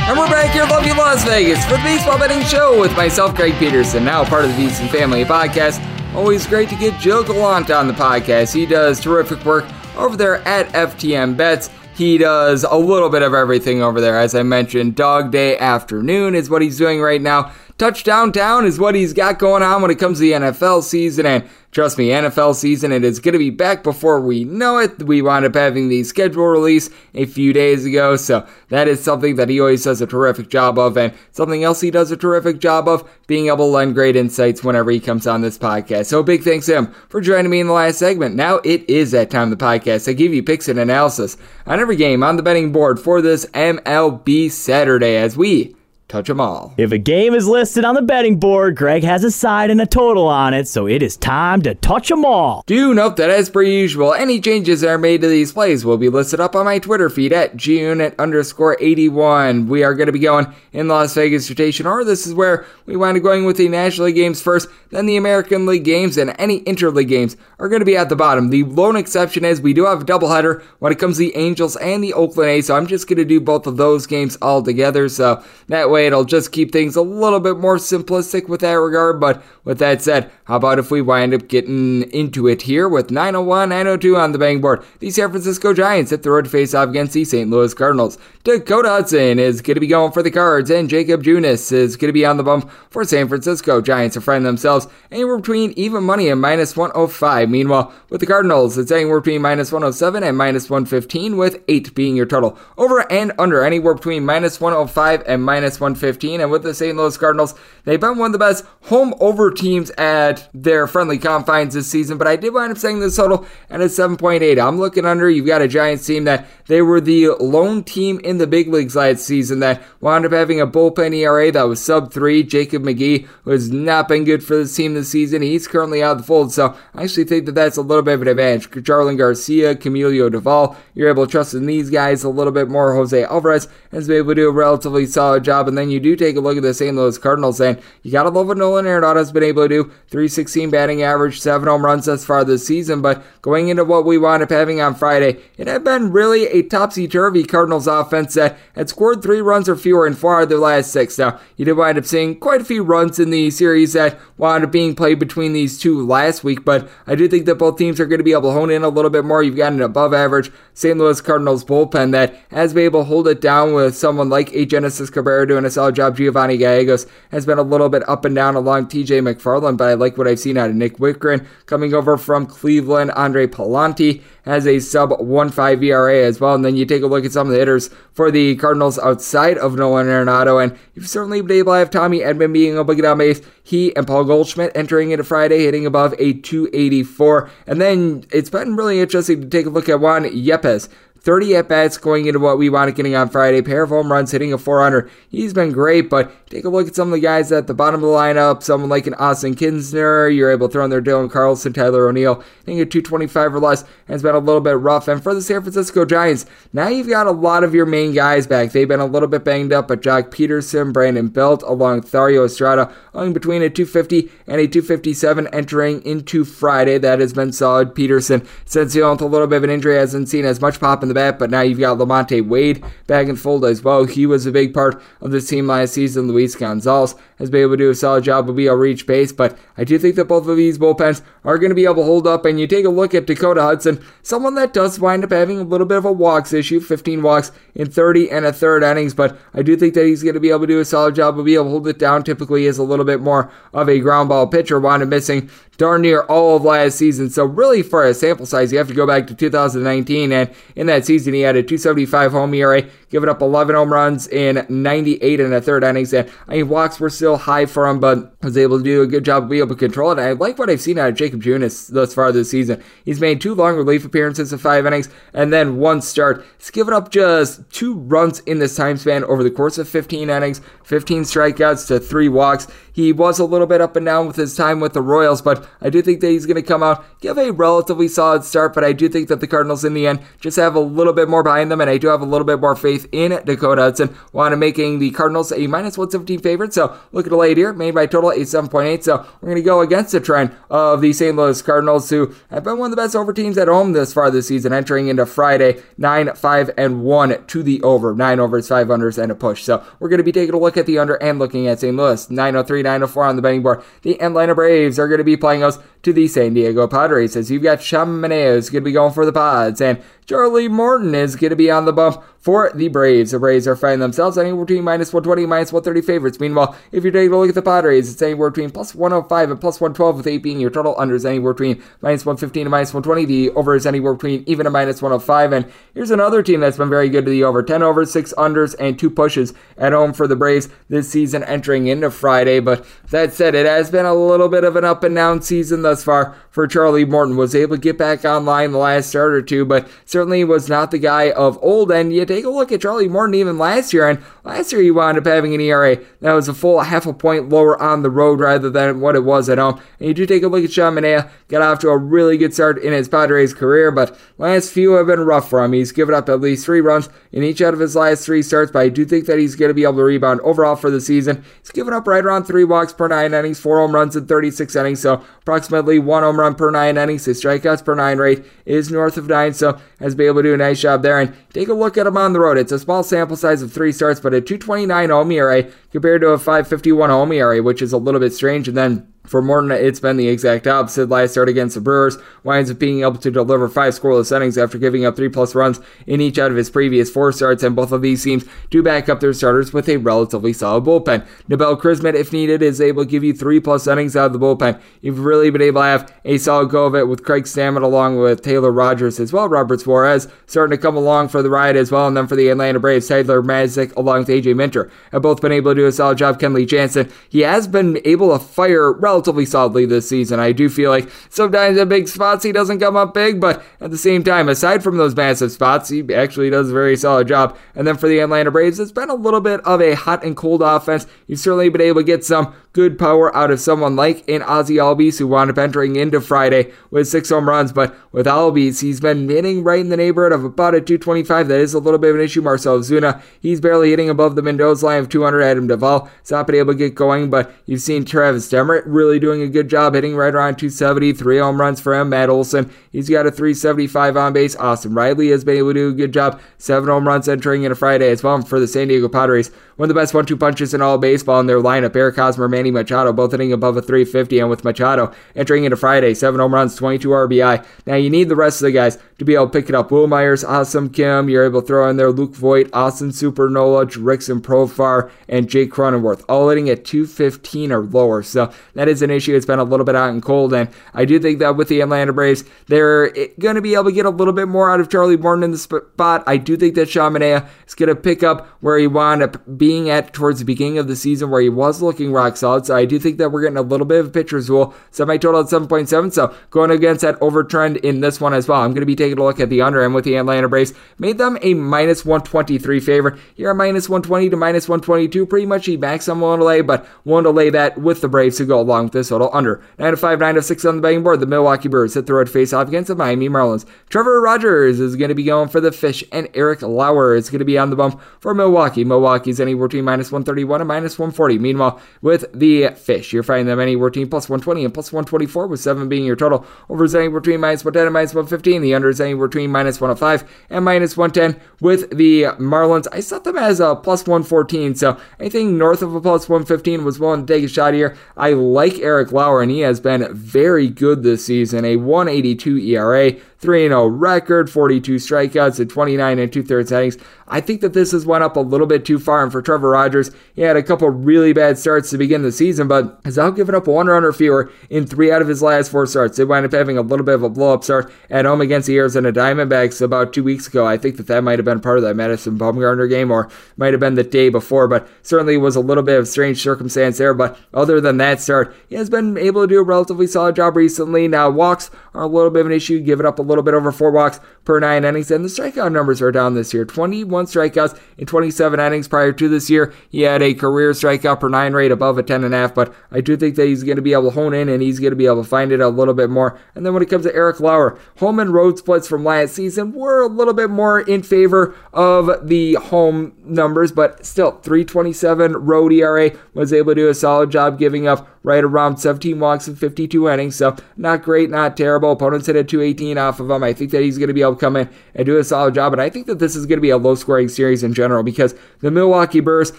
And we're back here lovely Las Vegas for the Baseball Betting Show with myself, Greg Peterson, now part of the VSiN Family Podcast. Always great to get Joe Gallant on the podcast. He does terrific work over there at FTN Bets. He does a little bit of everything over there. As I mentioned, Dog Day Afternoon is what he's doing right now. Touchdown Town is what he's got going on when it comes to the NFL season. And trust me, NFL season, it is going to be back before we know it. We wound up having the schedule release a few days ago. So that is something that he always does a terrific job of. And something else he does a terrific job of being able to lend great insights whenever he comes on this podcast. So big thanks to him for joining me in the last segment. Now it is that time of the podcast. I give you picks and analysis on every game on the betting board for this MLB Saturday as we touch them all. If a game is listed on the betting board, Greg has a side and a total on it, so it is time to touch them all. Do note that, as per usual, any changes that are made to these plays will be listed up on my Twitter feed at gunit underscore 81. We are going to be going in Las Vegas rotation, or this is where we wind up going with the National League games first, then the American League games, and any interleague games are going to be at the bottom. The lone exception is we do have a doubleheader when it comes to the Angels and the Oakland A's, so I'm just going to do both of those games all together, so that way way, it'll just keep things a little bit more simplistic with that regard. But with that said, how about if we wind up getting into it here with 901, 902 on the bang board? The San Francisco Giants hit the road to face off against the St. Louis Cardinals. Dakota Hudson is going to be going for the Cards, and Jacob Junis is going to be on the bump for San Francisco. Giants are finding themselves anywhere between even money and minus 105. Meanwhile, with the Cardinals, it's anywhere between minus 107 and minus 115, with 8 being your total. Over and under, anywhere between minus 105 and minus 115. And with the St. Louis Cardinals, they've been one of the best home over teams at their friendly confines this season, but I did wind up saying this total at a 7.8. I'm looking under. You've got a Giants team that they were the lone team in the big leagues last season that wound up having a bullpen ERA that was sub 3. Jacob McGee, who has not been good for this team this season, he's currently out of the fold, so I actually think that that's a little bit of an advantage. Jarlin Garcia, Camilo Doval, you're able to trust in these guys a little bit more. Jose Alvarez has been able to do a relatively solid job, and then you do take a look at the St. Louis Cardinals, and you gotta love what Nolan Arenado has been able to do. 316 batting average, 7 home runs thus far this season, but going into what we wound up having on Friday, it had been really a topsy-turvy Cardinals offense that had scored 3 runs or fewer in 4 of their last 6. Now, you did wind up seeing quite a few runs in the series that wound up being played between these two last week, but I do think that both teams are going to be able to hone in a little bit more. You've got an above average St. Louis Cardinals bullpen that has been able to hold it down with someone like A. Genesis Cabrera doing a solid job. Giovanni Gallegos has been a little bit up and down along TJ McFarland, but I like what I've seen out of Nick Wittgren coming over from Cleveland. Andre Pallante has a sub 1.5 ERA as well. And then you take a look at some of the hitters for the Cardinals outside of Nolan Arenado, and you've certainly been able to have Tommy Edman being able to get on base. He and Paul Goldschmidt entering into Friday, hitting above a 284. And then it's been really interesting to take a look at Juan Yepez 30 at bats going into what we wanted getting on Friday. Pair of home runs, hitting a 400. He's been great, but take a look at some of the guys at the bottom of the lineup. Someone like an Austin Knizner, you're able to throw in there Dylan Carlson, Tyler O'Neill, hitting a 225 or less has been a little bit rough. And for the San Francisco Giants, now you've got a lot of your main guys back. They've been a little bit banged up, but Joc Pederson, Brandon Belt, along with Thairo Estrada, owing between a 250 and a 257 entering into Friday. That has been solid. Pederson, since he with a little bit of an injury, hasn't seen as much pop in the bat, but now you've got Lamonte Wade back in fold as well. He was a big part of this team last season. Luis Gonzalez has been able to do a solid job of being able to reach base, but I do think that both of these bullpens are going to be able to hold up. And you take a look at Dakota Hudson, someone that does wind up having a little bit of a walks issue, 15 walks in 30 and a third innings, but I do think that he's going to be able to do a solid job of being able to hold it down. Typically, is a little bit more of a ground ball pitcher, wound up missing darn near all of last season. So really, for a sample size, you have to go back to 2019, and in that season, he had a 275 home ERA, giving up 11 home runs in 98 and a third innings. And I mean, walks were still high for him, but was able to do a good job of being able to control it. I like what I've seen out of Jacob Junis thus far this season. He's made two long relief appearances in five innings, and then one start. He's given up just two runs in this time span over the course of 15 innings, 15 strikeouts to three walks. He was a little bit up and down with his time with the Royals, but I do think that he's going to come out, give a relatively solid start. But I do think that the Cardinals in the end just have a little bit more behind them, and I do have a little bit more faith in Dakota Hudson. Want to making the Cardinals a minus 117 favorite. So look at the late here, made by total a 7.8. So we're going to go against the trend of the St. Louis Cardinals, who have been one of the best over teams at home this far this season, entering into Friday 9, 5, and 1 to the over. 9 overs, 5 unders, and a push. So we're going to be taking a look at the under and looking at St. Louis. 903, 904 on the betting board. The Atlanta Braves are going to be playing us to the San Diego Padres as you've got Sean Manaea who's going to be going for the Pods and Charlie Morton is going to be on the bump for the Braves. The Braves are finding themselves anywhere between minus 120 minus 130 favorites. Meanwhile, if you're taking a look at the Padres, it's anywhere between plus 105 and plus 112 with 8 being your total. Under is anywhere between minus 115 and minus 120. The over is anywhere between even a minus 105. And here's another team that's been very good to the over. 10 overs, 6 unders, and 2 pushes at home for the Braves this season entering into Friday. But that said, it has been a little bit of an up and down season thus far for Charlie Morton. Was able to get back online the last start or two, but certainly was not the guy of old. And you take a look at Charlie Morton even last year, and last year he wound up having an ERA that was a full half a point lower on the road rather than what it was at home. And you do take a look at Sean Manaea, got off to a really good start in his Padres career, but last few have been rough for him. He's given up at least three runs in each out of his last three starts, but I do think that he's going to be able to rebound overall for the season. He's given up right around three walks per nine innings, four home runs in 36 innings, so approximately one home run per nine innings. His strikeouts per nine rate is north of nine, so has been able to do a nice job there. And take a look at him on the road. It's a small sample size of three starts, but a 229 home ERA compared to a 551 home ERA, which is a little bit strange. And then for Morton, it's been the exact opposite. Last start against the Brewers winds up being able to deliver five scoreless innings after giving up three plus runs in each out of his previous four starts, and both of these teams do back up their starters with a relatively solid bullpen. Nabil Crismatt, if needed, is able to give you three plus innings out of the bullpen. You've really been able to have a solid go of it with Craig Stammen along with Taylor Rogers as well. Robert Suarez starting to come along for the ride as well, and then for the Atlanta Braves, Tyler Matzek along with AJ Minter have both been able to do a solid job. Kenley Jansen, he has been able to fire relatively solidly this season. I do feel like sometimes at big spots he doesn't come up big, but at the same time, aside from those massive spots, he actually does a very solid job. And then for the Atlanta Braves, it's been a little bit of a hot and cold offense. You've certainly been able to get some good power out of someone like an Ozzie Albies who wound up entering into Friday with six home runs. But with Albies, he's been hitting right in the neighborhood of about a 225. That is a little bit of an issue. Marcell Ozuna, he's barely hitting above the Mendoza line of 200. Adam Duvall, it's not been able to get going, but you've seen Travis Demeritte really doing a good job hitting right around 270. Three home runs for him. Matt Olson, he's got a 375 on base. Austin Riley has been able to do a good job. Seven home runs entering into Friday as well for the San Diego Padres. One of the best one-two punches in all baseball in their lineup. Eric Hosmer, Manny Machado, both hitting above a 350, and with Machado entering into Friday, seven home runs, 22 RBI. Now you need the rest of the guys to be able to pick it up. Wil Myers, Ha-Seong Kim, you're able to throw in there Luke Voit, Austin Supernola, Rickson Profar, and Jake Cronenworth, all hitting at 215 or lower. So that is an issue. It's been a little bit out and cold, and I do think that with the Atlanta Braves, they're going to be able to get a little bit more out of Charlie Morton in the spot. I do think that Sean Manaea is going to pick up where he wound up being at towards the beginning of the season, where he was looking rock solid. So I do think that we're getting a little bit of a pitcher's rule. Semi total at 7.7. So going against that overtrend in this one as well. I'm going to be taking a look at the under and with the Atlanta Braves, made them a minus 123 favorite. Here, minus 120 to minus 122. Pretty much the max I'm willing to lay, but willing to lay that with the Braves to go along this total under. 9 to 5, 9 to 6 on the betting board. The Milwaukee Brewers hit the road face off against the Miami Marlins. Trevor Rogers is going to be going for the fish, and Eric Lauer is going to be on the bump for Milwaukee. Milwaukee's anywhere between minus 131 and minus 140. Meanwhile, with the fish, you're finding them anywhere between plus 120 and plus 124, with 7 being your total. Over is anywhere between minus 110 and minus 115. The under is anywhere between minus 105 and minus 110. With the Marlins, I set them as a plus 114, so anything north of a plus 115 was willing to take a shot here. I like Eric Lauer, and he has been very good this season. A 182 ERA, 3 0 record, 42 strikeouts, at 29 and two thirds innings. I think that this has went up a little bit too far. And for Trevor Rogers, he had a couple really bad starts to begin the season, but has now given up one run or fewer in three out of his last four starts. They wind up having a little bit of a blow up start at home against the Arizona Diamondbacks about two weeks ago. I think that that might have been part of that Madison Bumgarner game or might have been the day before, but certainly was a little bit of strange circumstance there. But other than that start, he has been able to do a relatively solid job recently. Now, walks are a little bit of an issue, give it up a little bit over four walks per nine innings, and the strikeout numbers are down this year 21 strikeouts in 27 innings prior to this year. He had a career strikeout per nine rate above a 10.5, but I do think that he's going to be able to hone in and he's going to be able to find it a little bit more. And then when it comes to Eric Lauer, home and road splits from last season were a little bit more in favor of the home numbers, but still 327 road ERA was able to do a solid job giving up right around 17 walks in 52 innings. So not great, not terrible. Opponents hit a 218 off of him. I think that he's going to be able to come in and do a solid job. And I think that this is going to be a low scoring series in general because the Milwaukee Brewers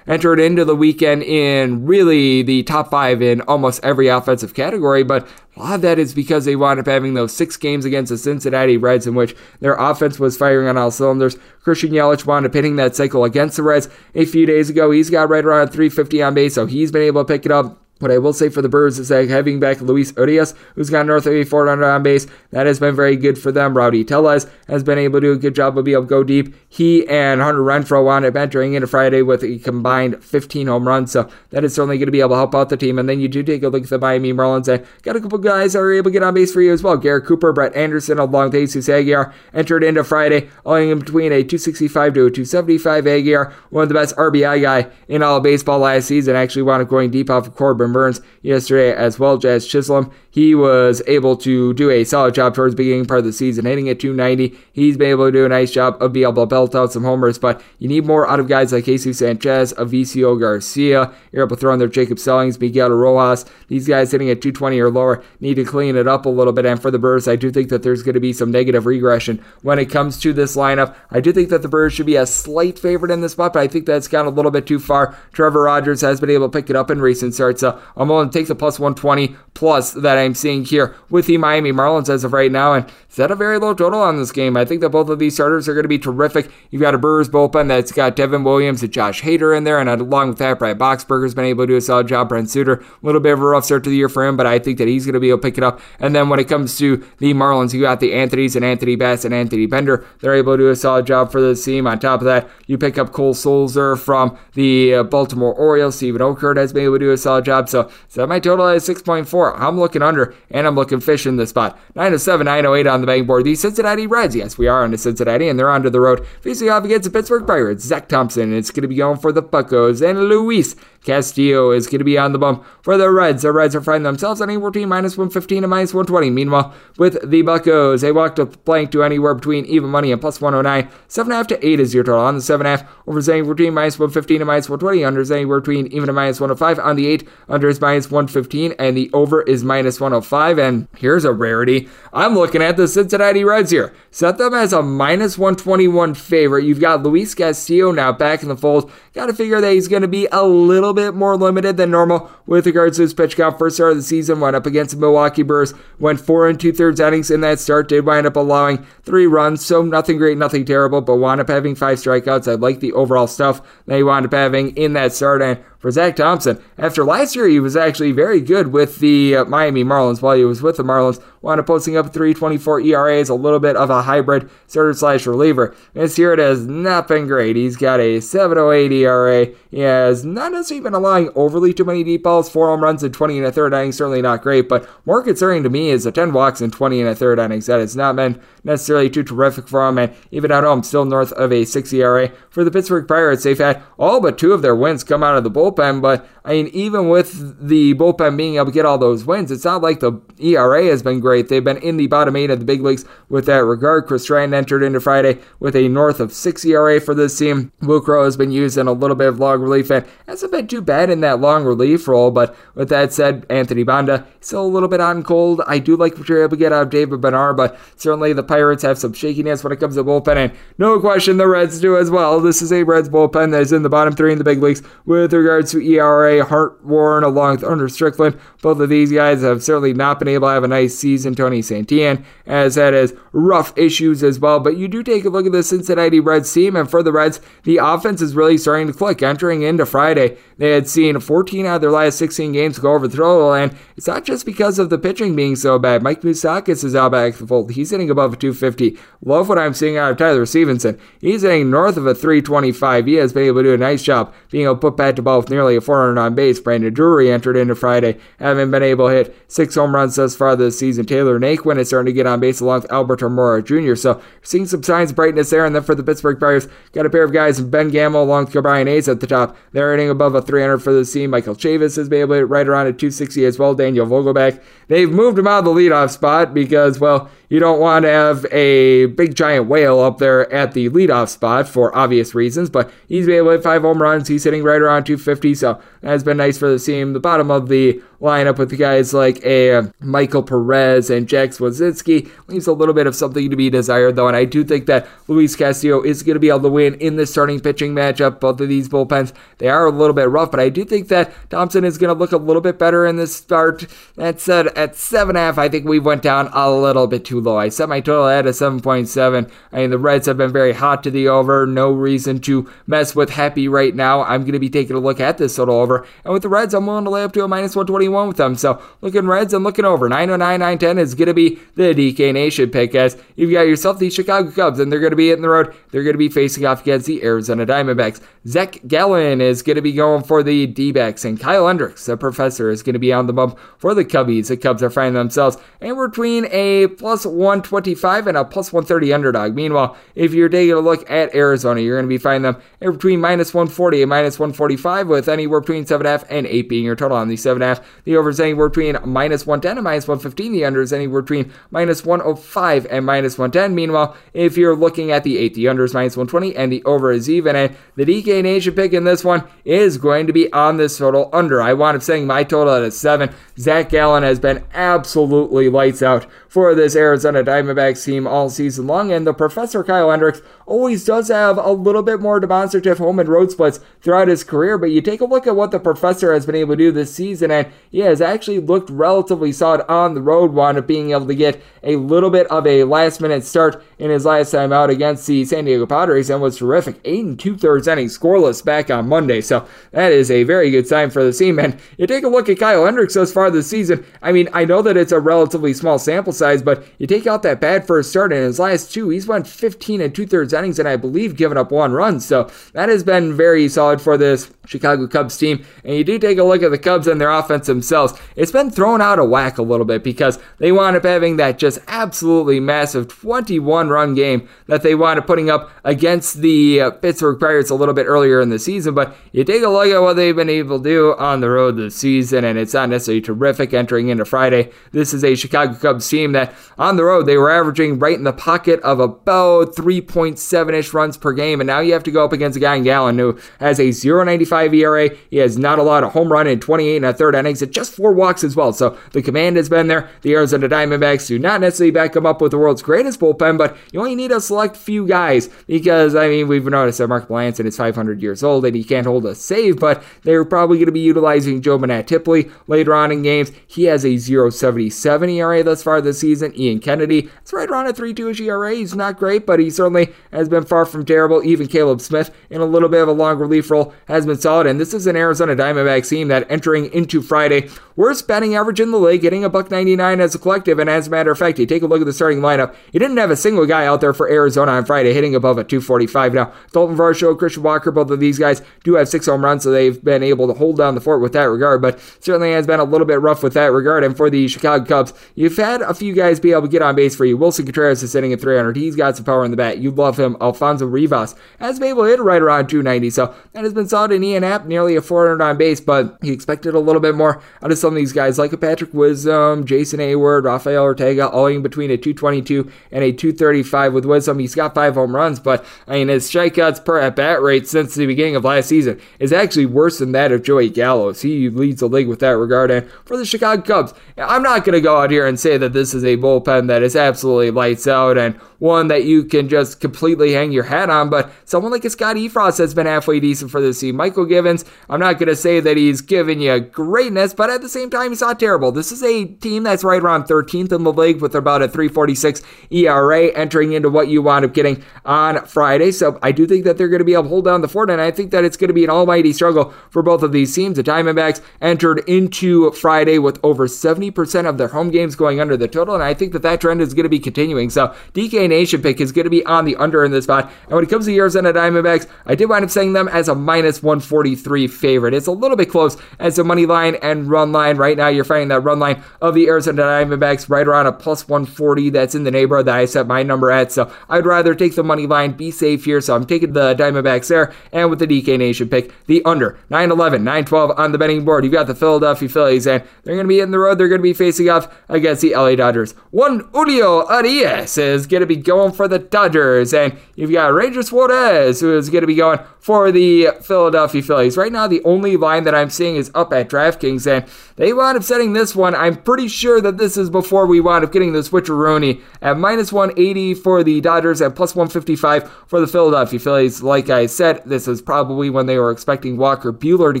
entered into the weekend in really the top five in almost every offensive category. But a lot of that is because they wound up having those six games against the Cincinnati Reds in which their offense was firing on all cylinders. Christian Yelich wound up hitting that cycle against the Reds a few days ago. He's got right around 350 on base, so he's been able to pick it up. What I will say for the Birds is that having back Luis Urias, who's got north of 400 on base, that has been very good for them. Rowdy Tellez has been able to do a good job of being able to go deep. He and Hunter Renfroe wound up entering into Friday with a combined 15 home runs, so that is certainly going to be able to help out the team. And then you do take a look at the Miami Marlins and got a couple guys that are able to get on base for you as well. Garrett Cooper, Brett Anderson, along with Jesus Aguilar, entered into Friday, owing in between a 265 to a 275 Aguilar, one of the best RBI guy in all of baseball last season, actually wound up going deep off of Corbin Yesterday yesterday, as well Jazz Chisholm. He was able to do a solid job towards the beginning part of the season, hitting at 290. He's been able to do a nice job of being able to belt out some homers, but you need more out of guys like Jesus Sanchez, Avisail Garcia. You're able to throw in there Jacob Stallings, Miguel Rojas. These guys hitting at 220 or lower need to clean it up a little bit. And for the Brewers, I do think that there's going to be some negative regression when it comes to this lineup. I do think that the Brewers should be a slight favorite in this spot, but I think that's gone a little bit too far. Trevor Rogers has been able to pick it up in recent starts, so I'm willing to take the plus 120 plus that I'm seeing here with the Miami Marlins as of right now. And set a very low total on this game. I think that both of these starters are going to be terrific. You've got a Brewers bullpen that's got Devin Williams and Josh Hader in there, and along with that, Brad Boxberger's been able to do a solid job. Brent Suter, a little bit of a rough start to the year for him, but I think that he's going to be able to pick it up. And then when it comes to the Marlins, you got the Anthony's and Anthony Bass and Anthony Bender. They're able to do a solid job for this team. On top of that, you pick up Cole Sulser from the uh, Baltimore Orioles. Steven Okert has been able to do a solid job. So, so my total is 6.4. I'm looking under, and I'm looking fish in the spot. 907, 908 on the betting board. The Cincinnati Reds, yes, we are on to Cincinnati, and they're onto the road facing off against the Pittsburgh Pirates. Zach Thompson, it's going to be going for the Buccos, and Luis Castillo is going to be on the bump for the Reds. The Reds are finding themselves anywhere between minus 115 and minus 120. Meanwhile, with the Buccos, they walked a plank to anywhere between even money and plus 109. 7.5 to 8 is your total on the 7.5. Over anywhere between minus 115 and minus 120. Under is anywhere between even and minus 105. On the 8, under is minus 115, and the over is minus 105. And here's a rarity. I'm looking at the Cincinnati Reds here. Set them as a minus 121 favorite. You've got Luis Castillo now back in the fold. Got to figure that he's going to be a little bit more limited than normal with regards to his pitch count. First start of the season, went up against the Milwaukee Brewers, went four and two thirds innings in that start, did wind up allowing three runs, so nothing great, nothing terrible, but wound up having five strikeouts. I like the overall stuff that he wound up having in that start, and for Zach Thompson. After last year, he was actually very good with the uh, Miami Marlins while he was with the Marlins. Wound up posting up 324 ERA is a little bit of a hybrid starter slash reliever. This year it has not been great. He's got a 708 ERA. He has not necessarily been allowing overly too many deep balls, four home runs in 20 and a third innings, certainly not great, but more concerning to me is the 10 walks in 20 and a third innings. That has not been necessarily too terrific for him, and even at home, still north of a 6 ERA. For the Pittsburgh Pirates, they've had all but two of their wins come out of the bullpen, but I mean, even with the bullpen being able to get all those wins, it's not like the ERA has been great. They've been in the bottom eight of the big leagues with that regard. Chris Stratton entered into Friday with a north of 6 ERA for this team. Luke has been used in a little bit of long relief and hasn't been too bad in that long relief role, but with that said, Anthony Banda still a little bit on cold. I do like what you're able to get out of David Bednar, but certainly the Pirates have some shakiness when it comes to bullpen, and no question the Reds do as well. This is a Reds bullpen that is in the bottom three in the big leagues with regards to ERA. Hart Warren along with Hunter Strickland. Both of these guys have certainly not been able to have a nice season. Tony Santillan has had his rough issues as well, but you do take a look at the Cincinnati Reds team, and for the Reds, the offense is really starting to click. Entering into Friday, they had seen 14 out of their last 16 games go over the total, and it's not just because of the pitching being so bad. Mike Moustakas is out back the fold. He's hitting above a 250. Love what I'm seeing out of Tyler Stephenson. He's hitting north of a 325. He has been able to do a nice job being able to put back to ball with nearly a 400 on base. Brandon Drury entered into Friday, having been able to hit six home runs thus far this season. Taylor Naquin is starting to get on base along with Albert Almora Jr. So seeing some signs of brightness there. And then for the Pittsburgh Pirates, got a pair of guys, Ben Gamel along with Brian Hayes at the top. They're hitting above a 300 for the team. Michael Chavis has been able to hit right around a 260 as well. Daniel Vogelbach. They've moved him out of the leadoff spot because, well, you don't want to have a big giant whale up there at the leadoff spot for obvious reasons, but he's been able to hit five home runs. He's hitting right around 250, so that's been nice for the team. The bottom of the lineup with guys like a uh, Michael Perez and Jack Suwinski leaves a little bit of something to be desired, though, and I do think that Luis Castillo is going to be able to win in the starting pitching matchup. Both of these bullpens, they are a little bit rough, but I do think that Thompson is going to look a little bit better in this start. That said, at seven half, I think we went down a little bit too low. I set my total at a 7.7. I mean, the Reds have been very hot to the over. No reason to mess with Happy right now. I'm going to be taking a look at this total over. And with the Reds, I'm willing to lay up to a minus 121 with them. So looking Reds and looking over. 909, 910 is going to be the DK Nation pick as you've got yourself the Chicago Cubs, and they're going to be hitting the road. They're going to be facing off against the Arizona Diamondbacks. Zac Gallen is going to be going for the D backs, and Kyle Hendricks, the professor, is going to be on the bump for the Cubbies. The Cubs are finding themselves anywhere between a plus 125 and a plus 130 underdog. Meanwhile, if you're taking a look at Arizona, you're going to be finding them between minus 140 and minus 145, with anywhere between 7.5 and 8 being your total on the 7.5. The over is anywhere between minus 110 and minus 115. The under is anywhere between minus 105 and minus 110. Meanwhile, if you're looking at the 8, the under is minus 120 and the over is even. And the DK Nation pick in this one is going to be on this total under. I wound up saying my total at a 7. Zac Gallen has been absolutely lights out for this Arizona Diamondbacks team all season long, and the Professor Kyle Hendricks always does have a little bit more demonstrative home and road splits throughout his career. But you take a look at what the Professor has been able to do this season, and he has actually looked relatively solid on the road, wound up being able to get a little bit of a last minute start in his last time out against the San Diego Padres and was terrific. Eight and two thirds innings scoreless back on Monday. So that is a very good sign for the team. And you take a look at Kyle Hendricks thus far this season. I mean, I know that it's a relatively small sample size, but you take out that bad first start in his last two, he's went 15 and two thirds innings and I believe given up one run. So that has been very solid for this Chicago Cubs team. And you do take a look at the Cubs and their offense themselves. It's been thrown out of whack a little bit because they wound up having that just absolutely massive 21 run game that they wound up putting up against the uh, Pittsburgh Pirates a little bit earlier in the season. But you take a look at what they've been able to do on the road this season, and it's not necessarily terrific entering into Friday. This is a Chicago Cubs team that on the road they were averaging right in the pocket of about 3.7 ish runs per game, and now you have to go up against a guy in Gallen who has a 0.95 ERA. He has not a lot of home run in 28 and a third innings, and just four walks as well. So the command has been there. The Arizona Diamondbacks do not necessarily back him up with the world's greatest bullpen, but you only need a select few guys because I mean we've noticed that Mark Melancon is 500 years old and he can't hold a save, but they're probably going to be utilizing Joe Mantiply later on in games. He has a 0.77 ERA thus far this season. Ian Kennedy, it's right around a 3.2 ERA. He's not great, but he certainly has been far from terrible. Even Caleb Smith, in a little bit of a long relief role, has been solid. And this is an Arizona Diamondbacks team that entering into Friday, way worst batting average in the league, getting a buck 99 as a collective. And as a matter of fact, you take a look at the starting lineup. You didn't have a single guy out there for Arizona on Friday hitting above a 245. Now, Daulton Varsho, Christian Walker, both of these guys do have six home runs, so they've been able to hold down the fort with that regard. But certainly has been a little bit rough with that regard. And for the Chicago Cubs, you've had a few guys be able to get on base for you. Willson Contreras is sitting at 300. He's got some power in the bat. You love him. Alfonso Rivas has been able to hit right around 290. So that has been solid. And Ian Happ, nearly a 400 on base, but he expected a little bit more out of some of these guys like a Patrick Wisdom, Jason Heyward, Rafael Ortega, all in between a 222 and a 235 with Wisdom. He's got five home runs, but I mean, his strikeouts per at bat rate since the beginning of last season is actually worse than that of Joey Gallo's. He leads the league with that regard. And for the Chicago Cubs, I'm not going to go out here and say that this is a bullpen that is absolutely lights out and one that you can just completely hang your hat on, but someone like a Scott Effross has been halfway decent for this team. Mychal Givens, I'm not going to say that he's given you greatness, but at the same time, he's not terrible. This is a team that's right around 13th in the league with about a 346 ERA entering into what you wound up getting on Friday. So I do think that they're going to be able to hold down the fort, and I think that it's going to be an almighty struggle for both of these teams. The Diamondbacks entered into Friday with over 70% of their home games going under the total, and I think that that trend is going to be continuing. So DK Nation pick is going to be on the under in this spot. And when it comes to Arizona Diamondbacks, I did wind up saying them as a minus 143 favorite. It's a little bit close as a money line and run line. Right now, you're finding that run line of the Arizona Diamondbacks right around a plus 140. That's in the neighborhood that I set my number at. So I'd rather take the money line, be safe here. So I'm taking the Diamondbacks there. And with the DK Nation pick, the under 9 11, 9 12 on the betting board. You've got the Philadelphia Phillies, and they're going to be in the road. They're going to be facing off against the LA Dodgers. One Julio Urias is going to be going for the Dodgers, and you've got Ranger Suarez, who is going to be going for the Philadelphia Phillies. Right now, the only line that I'm seeing is up at DraftKings, and they wound up setting this one. I'm pretty sure that this is before we wound up getting the switcheroonie at minus 180 for the Dodgers and plus 155 for the Philadelphia Phillies. Like I said, this is probably when they were expecting Walker Buehler to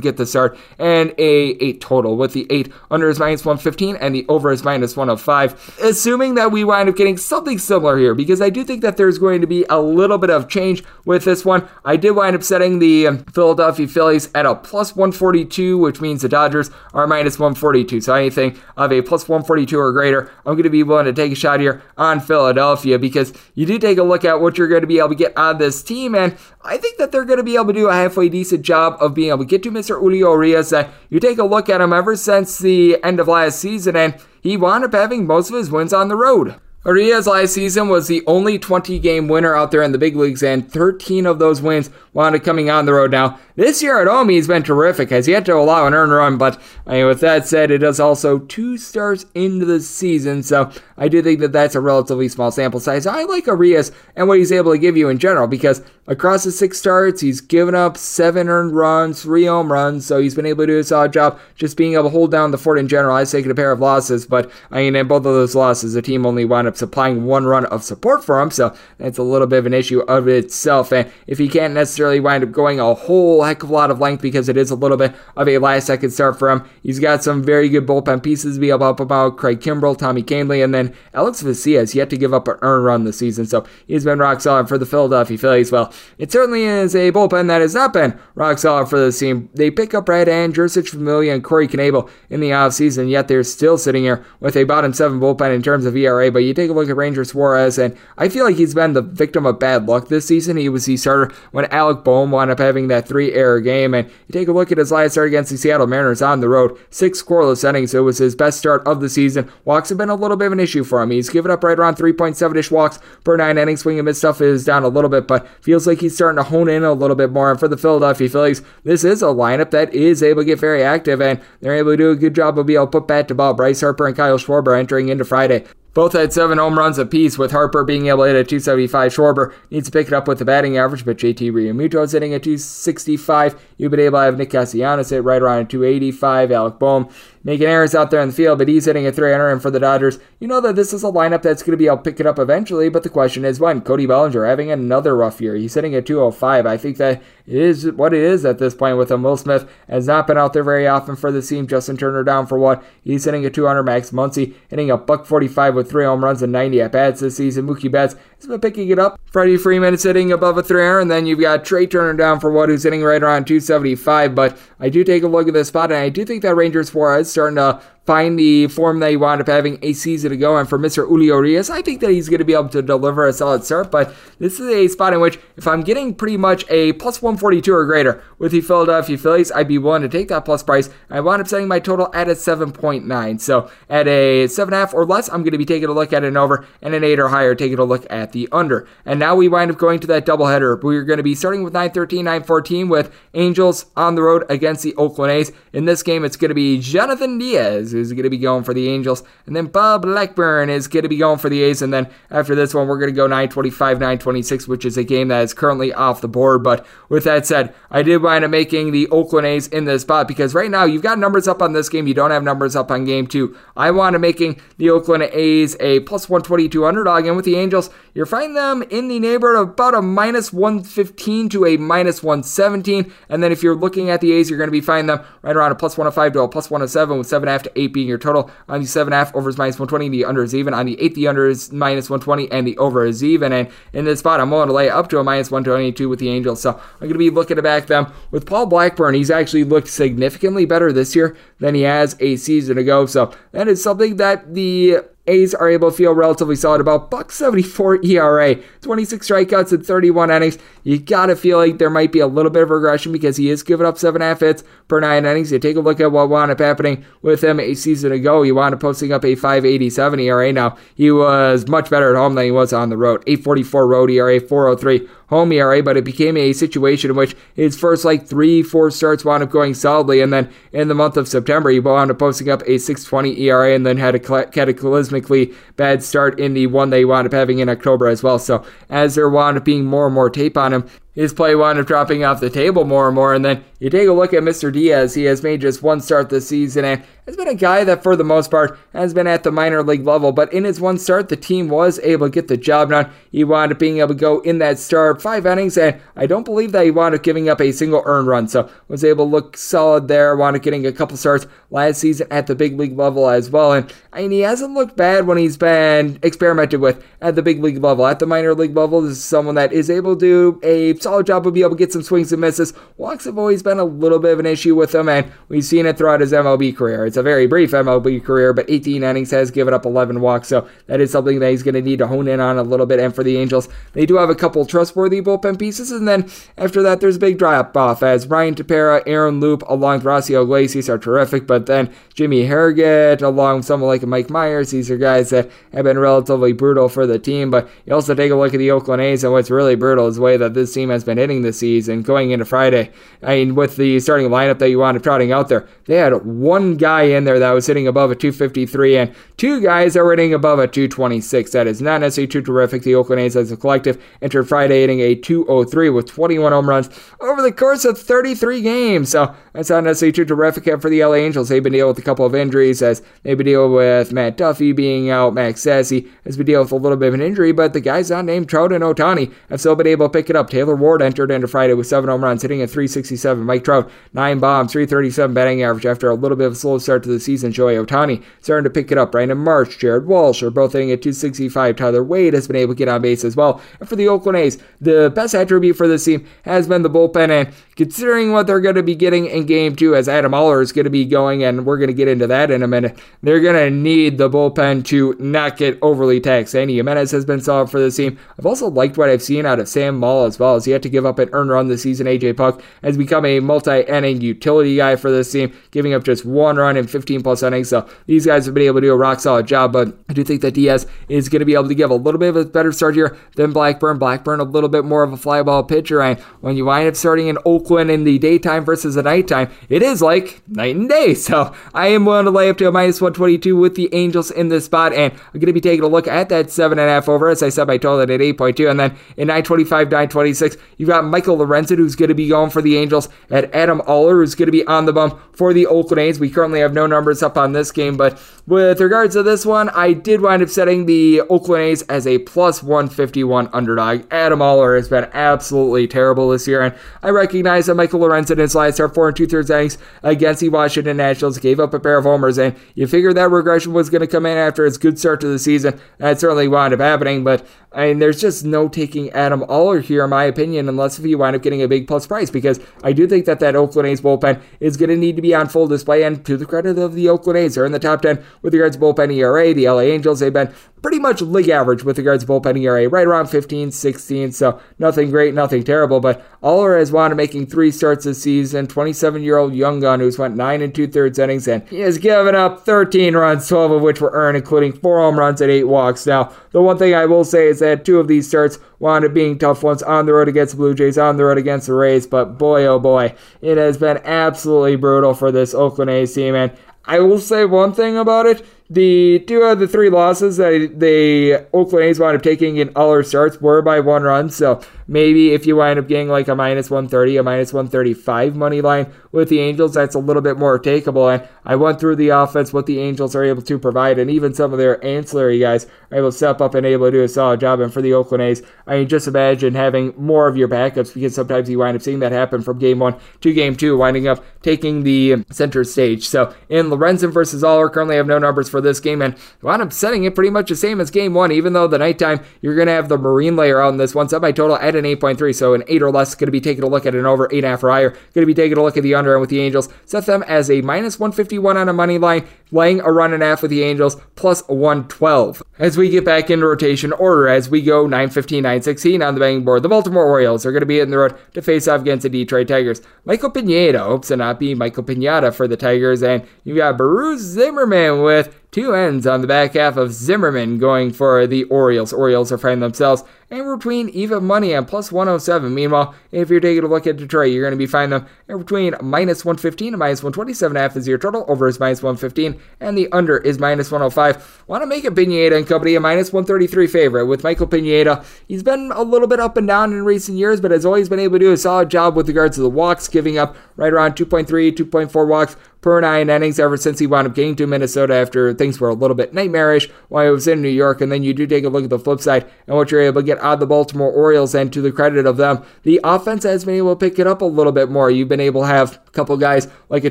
get the start, and a 8 total with the 8 under is minus 115 and the over is minus 105. Assuming that we wind up getting something similar here, because I do think that there's going to be a little bit of change with this one. I did wind up setting the um, Philadelphia Phillies at a plus 142, which means the Dodgers are minus 142. So anything of a plus 142 or greater, I'm going to be willing to take a shot here on Philadelphia because you do take a look at what you're going to be able to get of this team, and I think that they're going to be able to do a halfway decent job of being able to get to Mr. Julio Urias. Uh, you take a look at him ever since the end of last season, and he wound up having most of his wins on the road. Urias last season was the only 20 game winner out there in the big leagues, and 13 of those wins up coming on the road. Now, this year at home, he's been terrific, as he had to allow an earned run, but I mean, with that said, it is also two starts into the season, so I do think that that's a relatively small sample size. I like Urias and what he's able to give you in general, because across the six starts, he's given up seven earned runs, three home runs, so he's been able to do a solid job just being able to hold down the fort in general. I've taken a pair of losses, but I mean, in both of those losses, the team only wound up supplying one run of support for him, so that's a little bit of an issue of itself. And if he can't necessarily wind up going a whole heck of a lot of length because it is a little bit of a last second start for him, he's got some very good bullpen pieces to be able to help him out. Craig Kimbrel, Tommy Kahnle, and then Alex Vesia has yet to give up an earned run this season, so he's been rock solid for the Philadelphia Phillies. Well, it certainly is a bullpen that has not been rock solid for this team. They pick up Brad Hand, Jeurys Familia, and Corey Knebel in the offseason, yet they're still sitting here with a bottom seven bullpen in terms of ERA. But you take a look at Ranger Suarez, and I feel like he's been the victim of bad luck this season. He was the starter when Alec wound up having that three error game, and you take a look at his last start against the Seattle Mariners on the road, six scoreless innings. It was his best start of the season. Walks have been a little bit of an issue for him. He's given up right around 3.7 ish walks per nine innings. Swing and miss stuff is down a little bit, but feels like he's starting to hone in a little bit more. And for the Philadelphia Phillies, this is a lineup that is able to get very active, and they're able to do a good job of being able to put bat to ball. Bryce Harper and Kyle Schwarber entering into Friday. Both had seven home runs apiece, with Harper being able to hit a 275. Schwarber needs to pick it up with the batting average, but JT Realmuto is hitting a 265. You've been able to have Nick Castellanos hit right around 285. Alec Bohm making errors out there in the field, but he's hitting a 300. And for the Dodgers, you know that this is a lineup that's going to be to pick it up eventually, but the question is when? Cody Bellinger having another rough year. He's hitting at 205. I think that is what it is at this point with him. Will Smith has not been out there very often for the team. Justin Turner down for what? He's hitting at 200. Max Muncy hitting a buck 45 with three home runs and 90 at bats this season. Mookie Betts has been picking it up. Freddie Freeman is hitting above a 300, and then you've got Trea Turner down for what? Who's hitting right around 275. But I do take a look at this spot, and I do think that Rangers Suarez starting to find the form that he wound up having a season ago. And for Mr. Julio Urias, I think that he's going to be able to deliver a solid start. But this is a spot in which, if I'm getting pretty much a plus 142 or greater with the Philadelphia Phillies, I'd be willing to take that plus price. I wound up setting my total at a 7.9. So at a 7.5 or less, I'm going to be taking a look at an over, and an 8 or higher, taking a look at the under. And now we wind up going to that doubleheader. We're going to be starting with 913, 914 with Angels on the road against the Oakland A's. In this game, it's going to be Jonathan Diaz who's going to be going for the Angels, and then Bob Blackburn is going to be going for the A's. And then after this one, we're going to go 925, 926, which is a game that is currently off the board. But with that said, I did wind up making the Oakland A's in this spot because right now you've got numbers up on this game. You don't have numbers up on game two. I want to making the Oakland A's a plus 122 underdog, and with the Angels, you're finding them in the neighborhood of about a minus 115 to a minus 117. And then if you're looking at the A's, you're going to be finding them right around a plus 105 to a plus 107, with 7.5 to 8 being your total. On the 7.5, over is minus 120, the under is even. On the 8, the under is minus 120, and the over is even. And in this spot, I'm willing to lay up to a minus 122 with the Angels. So I'm going to be looking to back them. With Paul Blackburn, he's actually looked significantly better this year than he has a season ago. So that is something that the A's are able to feel relatively solid about buck 74 ERA, 26 strikeouts in 31 innings. You gotta feel like there might be a little bit of regression because he is giving up seven half hits per nine innings. You take a look at what wound up happening with him a season ago. He wound up posting up a 587 ERA. Now he was much better at home than he was on the road. 844 road ERA, 403 home ERA, but it became a situation in which his first like three, four starts wound up going solidly, and then in the month of September, he wound up posting up a 620 ERA and then had a cataclysmically bad start in the one they wound up having in October as well. So as there wound up being more and more tape on him, his play wound up dropping off the table more and more. And then you take a look at Mr. Diaz. He has made just one start this season and has been a guy that, for the most part, has been at the minor league level. But in his one start, the team was able to get the job done. He wound up being able to go in that start five innings, and I don't believe that he wound up giving up a single earned run. So was able to look solid there. Wound up getting a couple starts last season at the big league level as well. And mean, he hasn't looked bad when he's been experimented with at the big league level. At the minor league level, this is someone that is able to do a solid job of being able to get some swings and misses. Walks have always been a little bit of an issue with him, and we've seen it throughout his MLB career. It's a very brief MLB career, but 18 innings has given up 11 walks, so that is something that he's going to need to hone in on a little bit. And for the Angels, they do have a couple trustworthy bullpen pieces, and then after that, there's a big drop off as Ryan Tepera, Aaron Loup, along with Raisel Iglesias are terrific, but then Jimmy Herget, along with someone like Mike Mayers, these are guys that have been relatively brutal for the team. But you also take a look at the Oakland A's, and what's really brutal is the way that this team has been hitting this season going into Friday. I mean, with the starting lineup that you wound up trotting out there, they had one guy in there that was hitting above a 253 and two guys that were hitting above a 226. That is not necessarily too terrific. The Oakland A's as a collective entered Friday hitting a 203 with 21 home runs over the course of 33 games. So that's not necessarily too terrific for the LA Angels. They've been dealing with a couple of injuries as they've been dealing with Matt Duffy being out. Max Stassi has been dealing with a little bit of an injury, but the guys not named Trout and Ohtani have still been able to pick it up. Taylor Ward entered into Friday with seven home runs, hitting at 367. Mike Trout, nine bombs, 337 batting average after a little bit of a slow start to the season. Shohei Ohtani starting to pick it up. Brandon Marsh, Jared Walsh are both hitting at 265. Tyler Wade has been able to get on base as well. And for the Oakland A's, the best attribute for this team has been the bullpen. And considering what they're going to be getting in game two, as Adam Oller is going to be going, and we're going to get into that in a minute, they're going to need the bullpen to not get overly taxed. Andy Jimenez has been solid for this team. I've also liked what I've seen out of Sam Moll as well, as he had to give up an earned run this season. AJ Puk has become a multi inning utility guy for this team, giving up just one run in 15 plus innings. So these guys have been able to do a rock solid job, but I do think that Diaz is going to be able to give a little bit of a better start here than Blackburn. Blackburn, a little bit more of a fly ball pitcher. And when you wind up starting in Oakland in the daytime versus the nighttime, it is like night and day. So I am willing to lay up to a minus 122 with the Angels in this spot. And I'm going to be taking a look at that 7.5 over. As I said, I told it at 8.2. And then in 925, 926, you've got Michael Lorenzen, who's going to be going for the Angels, at Adam Oller, who's going to be on the bump for the Oakland A's. We currently have no numbers up on this game, but with regards to this one, I did wind up setting the Oakland A's as a plus 151 underdog. Adam Oller has been absolutely terrible this year, and I recognize that Michael Lorenzen in his last start, four and two thirds innings against the Washington Nationals, gave up a pair of homers, and you figured that regression was going to come in after his good start to the season. That certainly wound up happening, but I mean, there's just no taking Adam Oller here, in my opinion, unless if you wind up getting a big plus price, because I do think that that Oakland A's bullpen is going to need to be on full display. And to the credit of the Oakland A's, they're in the top 10 with regards to bullpen ERA. The LA Angels, they've been pretty much league average with regards to bullpen ERA, right around 15, 16. So nothing great, nothing terrible. But Oller has up making three starts this season. 27 year old young gun who's went nine and two thirds innings, and he has given up 13 runs, 12 of which were earned, including four home runs and eight walks. Now, the one thing I will say is that two of these starts wound up being tough ones on the road against the Blue Jays, on the road against the Rays. But boy, oh boy, it has been absolutely brutal for this Oakland A's team. And I will say one thing about it. The two of the three losses that the Oakland A's wound up taking in all our starts were by one run. So maybe if you wind up getting like a minus 130, a minus 135 money line with the Angels, that's a little bit more takeable. And I went through the offense, what the Angels are able to provide, and even some of their ancillary guys are able to step up and able to do a solid job. And for the Oakland A's, I mean, just imagine having more of your backups because sometimes you wind up seeing that happen from game one to game two, winding up taking the center stage. So in Lorenzen versus Oller, currently have no numbers for this game and wound up setting it pretty much the same as game one, even though the nighttime you're going to have the Marine layer out in this one. Set my total at an 8.3, so an 8 or less. Going to be taking a look at an over 8.5 or higher. Going to be taking a look at the and with the Angels. Set them as a minus 151 on a money line, laying a run and a half with the Angels, plus 112. As we get back into rotation order, as we go 915, 916 on the betting board, the Baltimore Orioles are going to be hitting the road to face off against the Detroit Tigers. Michael Pineda hopes to not be Michael Pinata for the Tigers, and you've got Bruce Zimmermann with two ends on the back half of Zimmermann going for the Orioles. Orioles are finding themselves anywhere between even money and plus 107. Meanwhile, if you're taking a look at Detroit, you're going to be finding them anywhere between minus 115 and minus 127 half is your total. Over is minus 115, and the under is minus 105. Want to make it Pineda and company a minus 133 favorite with Michael Pineda. He's been a little bit up and down in recent years, but has always been able to do a solid job with regards to the walks, giving up right around 2.3, 2.4 walks per nine innings ever since he wound up getting to Minnesota after things were a little bit nightmarish while he was in New York. And then you do take a look at the flip side and what you're able to get of the Baltimore Orioles. And to the credit of them, the offense has been able to pick it up a little bit more. You've been able to have couple guys like a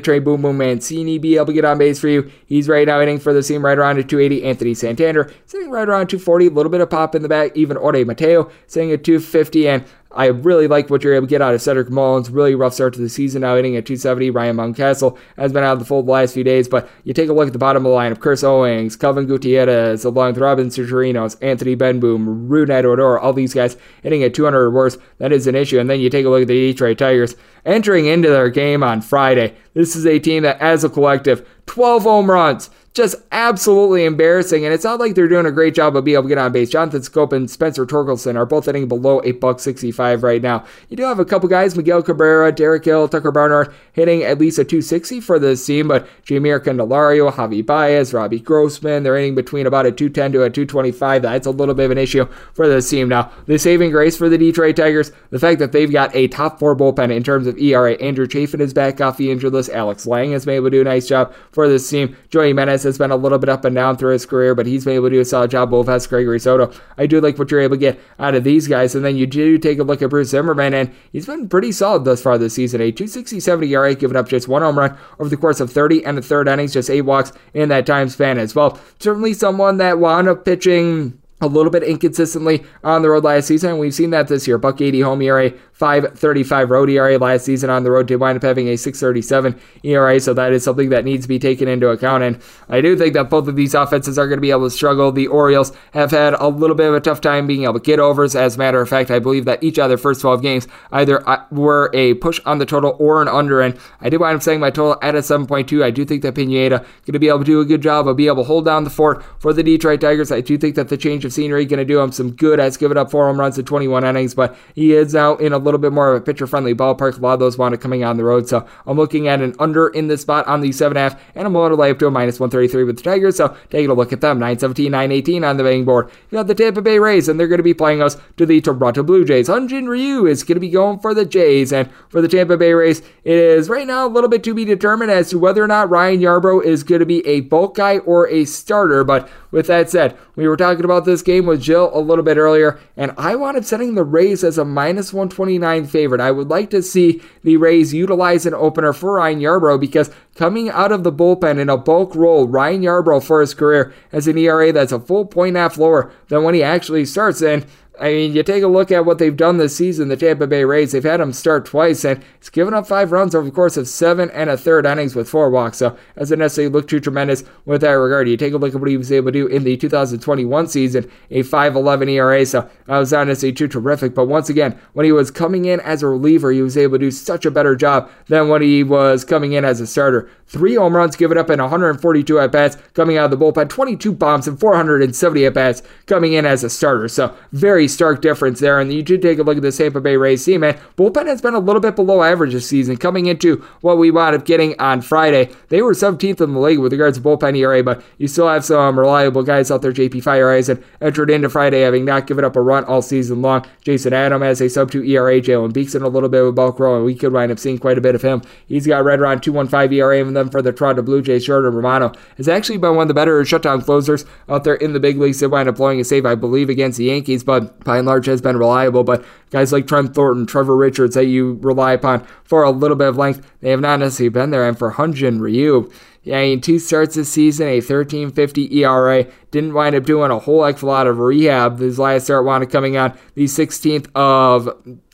Trey Boom Boom Mancini be able to get on base for you. He's right now hitting for the team right around at 280. Anthony Santander sitting right around 240. A little bit of pop in the back. Even Jorge Mateo sitting at 250. And I really like what you're able to get out of Cedric Mullins. Really rough start to the season now, hitting at 270. Ryan Mountcastle has been out of the fold the last few days, but you take a look at the bottom of the line of Chris Owings, Kelvin Gutierrez, along with Robin Chirinos, Anthony Bemboom, Rougned Odor, all these guys hitting at 200 or worse. That is an issue. And then you take a look at the Detroit Tigers entering into their game on Friday. This is a team that, as a collective, 12 home runs just absolutely embarrassing. And it's not like they're doing a great job of being able to get on base. Jonathan Schoop and Spencer Torkelson are both hitting below a buck 65 right now. You do have a couple guys, Miguel Cabrera, Derek Hill, Tucker Barnhart, hitting at least a 260 for this team, but Jeimer Candelario, Javi Baez, Robbie Grossman, they're hitting between about a 210 to a 225. That's a little bit of an issue for this team. Now, the saving grace for the Detroit Tigers, the fact that they've got a top four bullpen in terms of ERA. Andrew Chafin is back off the injured list. Alex Lange has been able to do a nice job for this team. Joey Has been a little bit up and down through his career, but he's been able to do a solid job. Both has Gregory Soto. I do like what you're able to get out of these guys. And then you do take a look at Bruce Zimmermann, and he's been pretty solid thus far this season. A 267 ERA, giving up just one home run over the course of 30 and a third innings, just eight walks in that time span as well. Certainly someone that wound up pitching a little bit inconsistently on the road last season. We've seen that this year. Buck 80 home ERA, 535 road ERA last season on the road to wind up having a 637 ERA. So that is something that needs to be taken into account. And I do think that both of these offenses are going to be able to struggle. The Orioles have had a little bit of a tough time being able to get overs. As a matter of fact, I believe that each of their first 12 games either uh, were a push on the total or an under. And I did wind up saying my total at a 7.2. I do think that Pineda going to be able to do a good job of being able to hold down the fort for the Detroit Tigers. I do think that the change of scenery going to do him some good. Has given up four home runs in 21 innings, but he is now in a little bit more of a pitcher friendly ballpark. A lot of those want to coming on the road, so I'm looking at an under in this spot on the 7.5, and I'm going to lay up to a minus 133 with the Tigers, so taking a look at them. 917, 918 on the betting board. You got the Tampa Bay Rays, and they're going to be playing us to the Toronto Blue Jays. Hyun-Jin Ryu is going to be going for the Jays, and for the Tampa Bay Rays, it is right now a little bit to be determined as to whether or not Ryan Yarbrough is going to be a bulk guy or a starter, but with that said, we were talking about this game with Jill a little bit earlier, and I wanted setting the Rays as a minus 129 favorite. I would like to see the Rays utilize an opener for Ryan Yarbrough because coming out of the bullpen in a bulk role, Ryan Yarbrough for his career has an ERA that's a full point a half lower than when he actually starts. And I mean, you take a look at what they've done this season, the Tampa Bay Rays, they've had him start twice, and he's given up five runs over the course of seven and a third innings with four walks. So, doesn't necessarily look too tremendous with that regard. You take a look at what he was able to do in the 2021 season, a 5.11 ERA. So, I was not necessarily too terrific, but once again, when he was coming in as a reliever, he was able to do such a better job than when he was coming in as a starter. Three home runs given up in 142 at bats coming out of the bullpen, 22 bombs and 470 at bats coming in as a starter. So, very stark difference there. And you do take a look at the Tampa Bay Rays team, man. Bullpen has been a little bit below average this season. Coming into what we wound up getting on Friday, they were 17th in the league with regards to bullpen ERA, but you still have some reliable guys out there. JP Feyereisen entered into Friday having not given up a run all season long. Jason Adam has a sub 2 ERA. Jalen Beeks in a little bit a bulk row, and we could wind up seeing quite a bit of him. He's got right around 215 ERA, even though then for the Toronto Blue Jays, Jordan Romano has actually been one of the better shutdown closers out there in the big leagues. They wind up blowing a save, I believe, against the Yankees, but by and large has been reliable. But guys like Trent Thornton, Trevor Richards that you rely upon for a little bit of length, they have not necessarily been there. And for Hyun-Jin Ryu, yeah, in two starts this season, a 13.50 ERA. Didn't wind up doing a whole heck of a lot of rehab. His last start wound up coming on the 16th of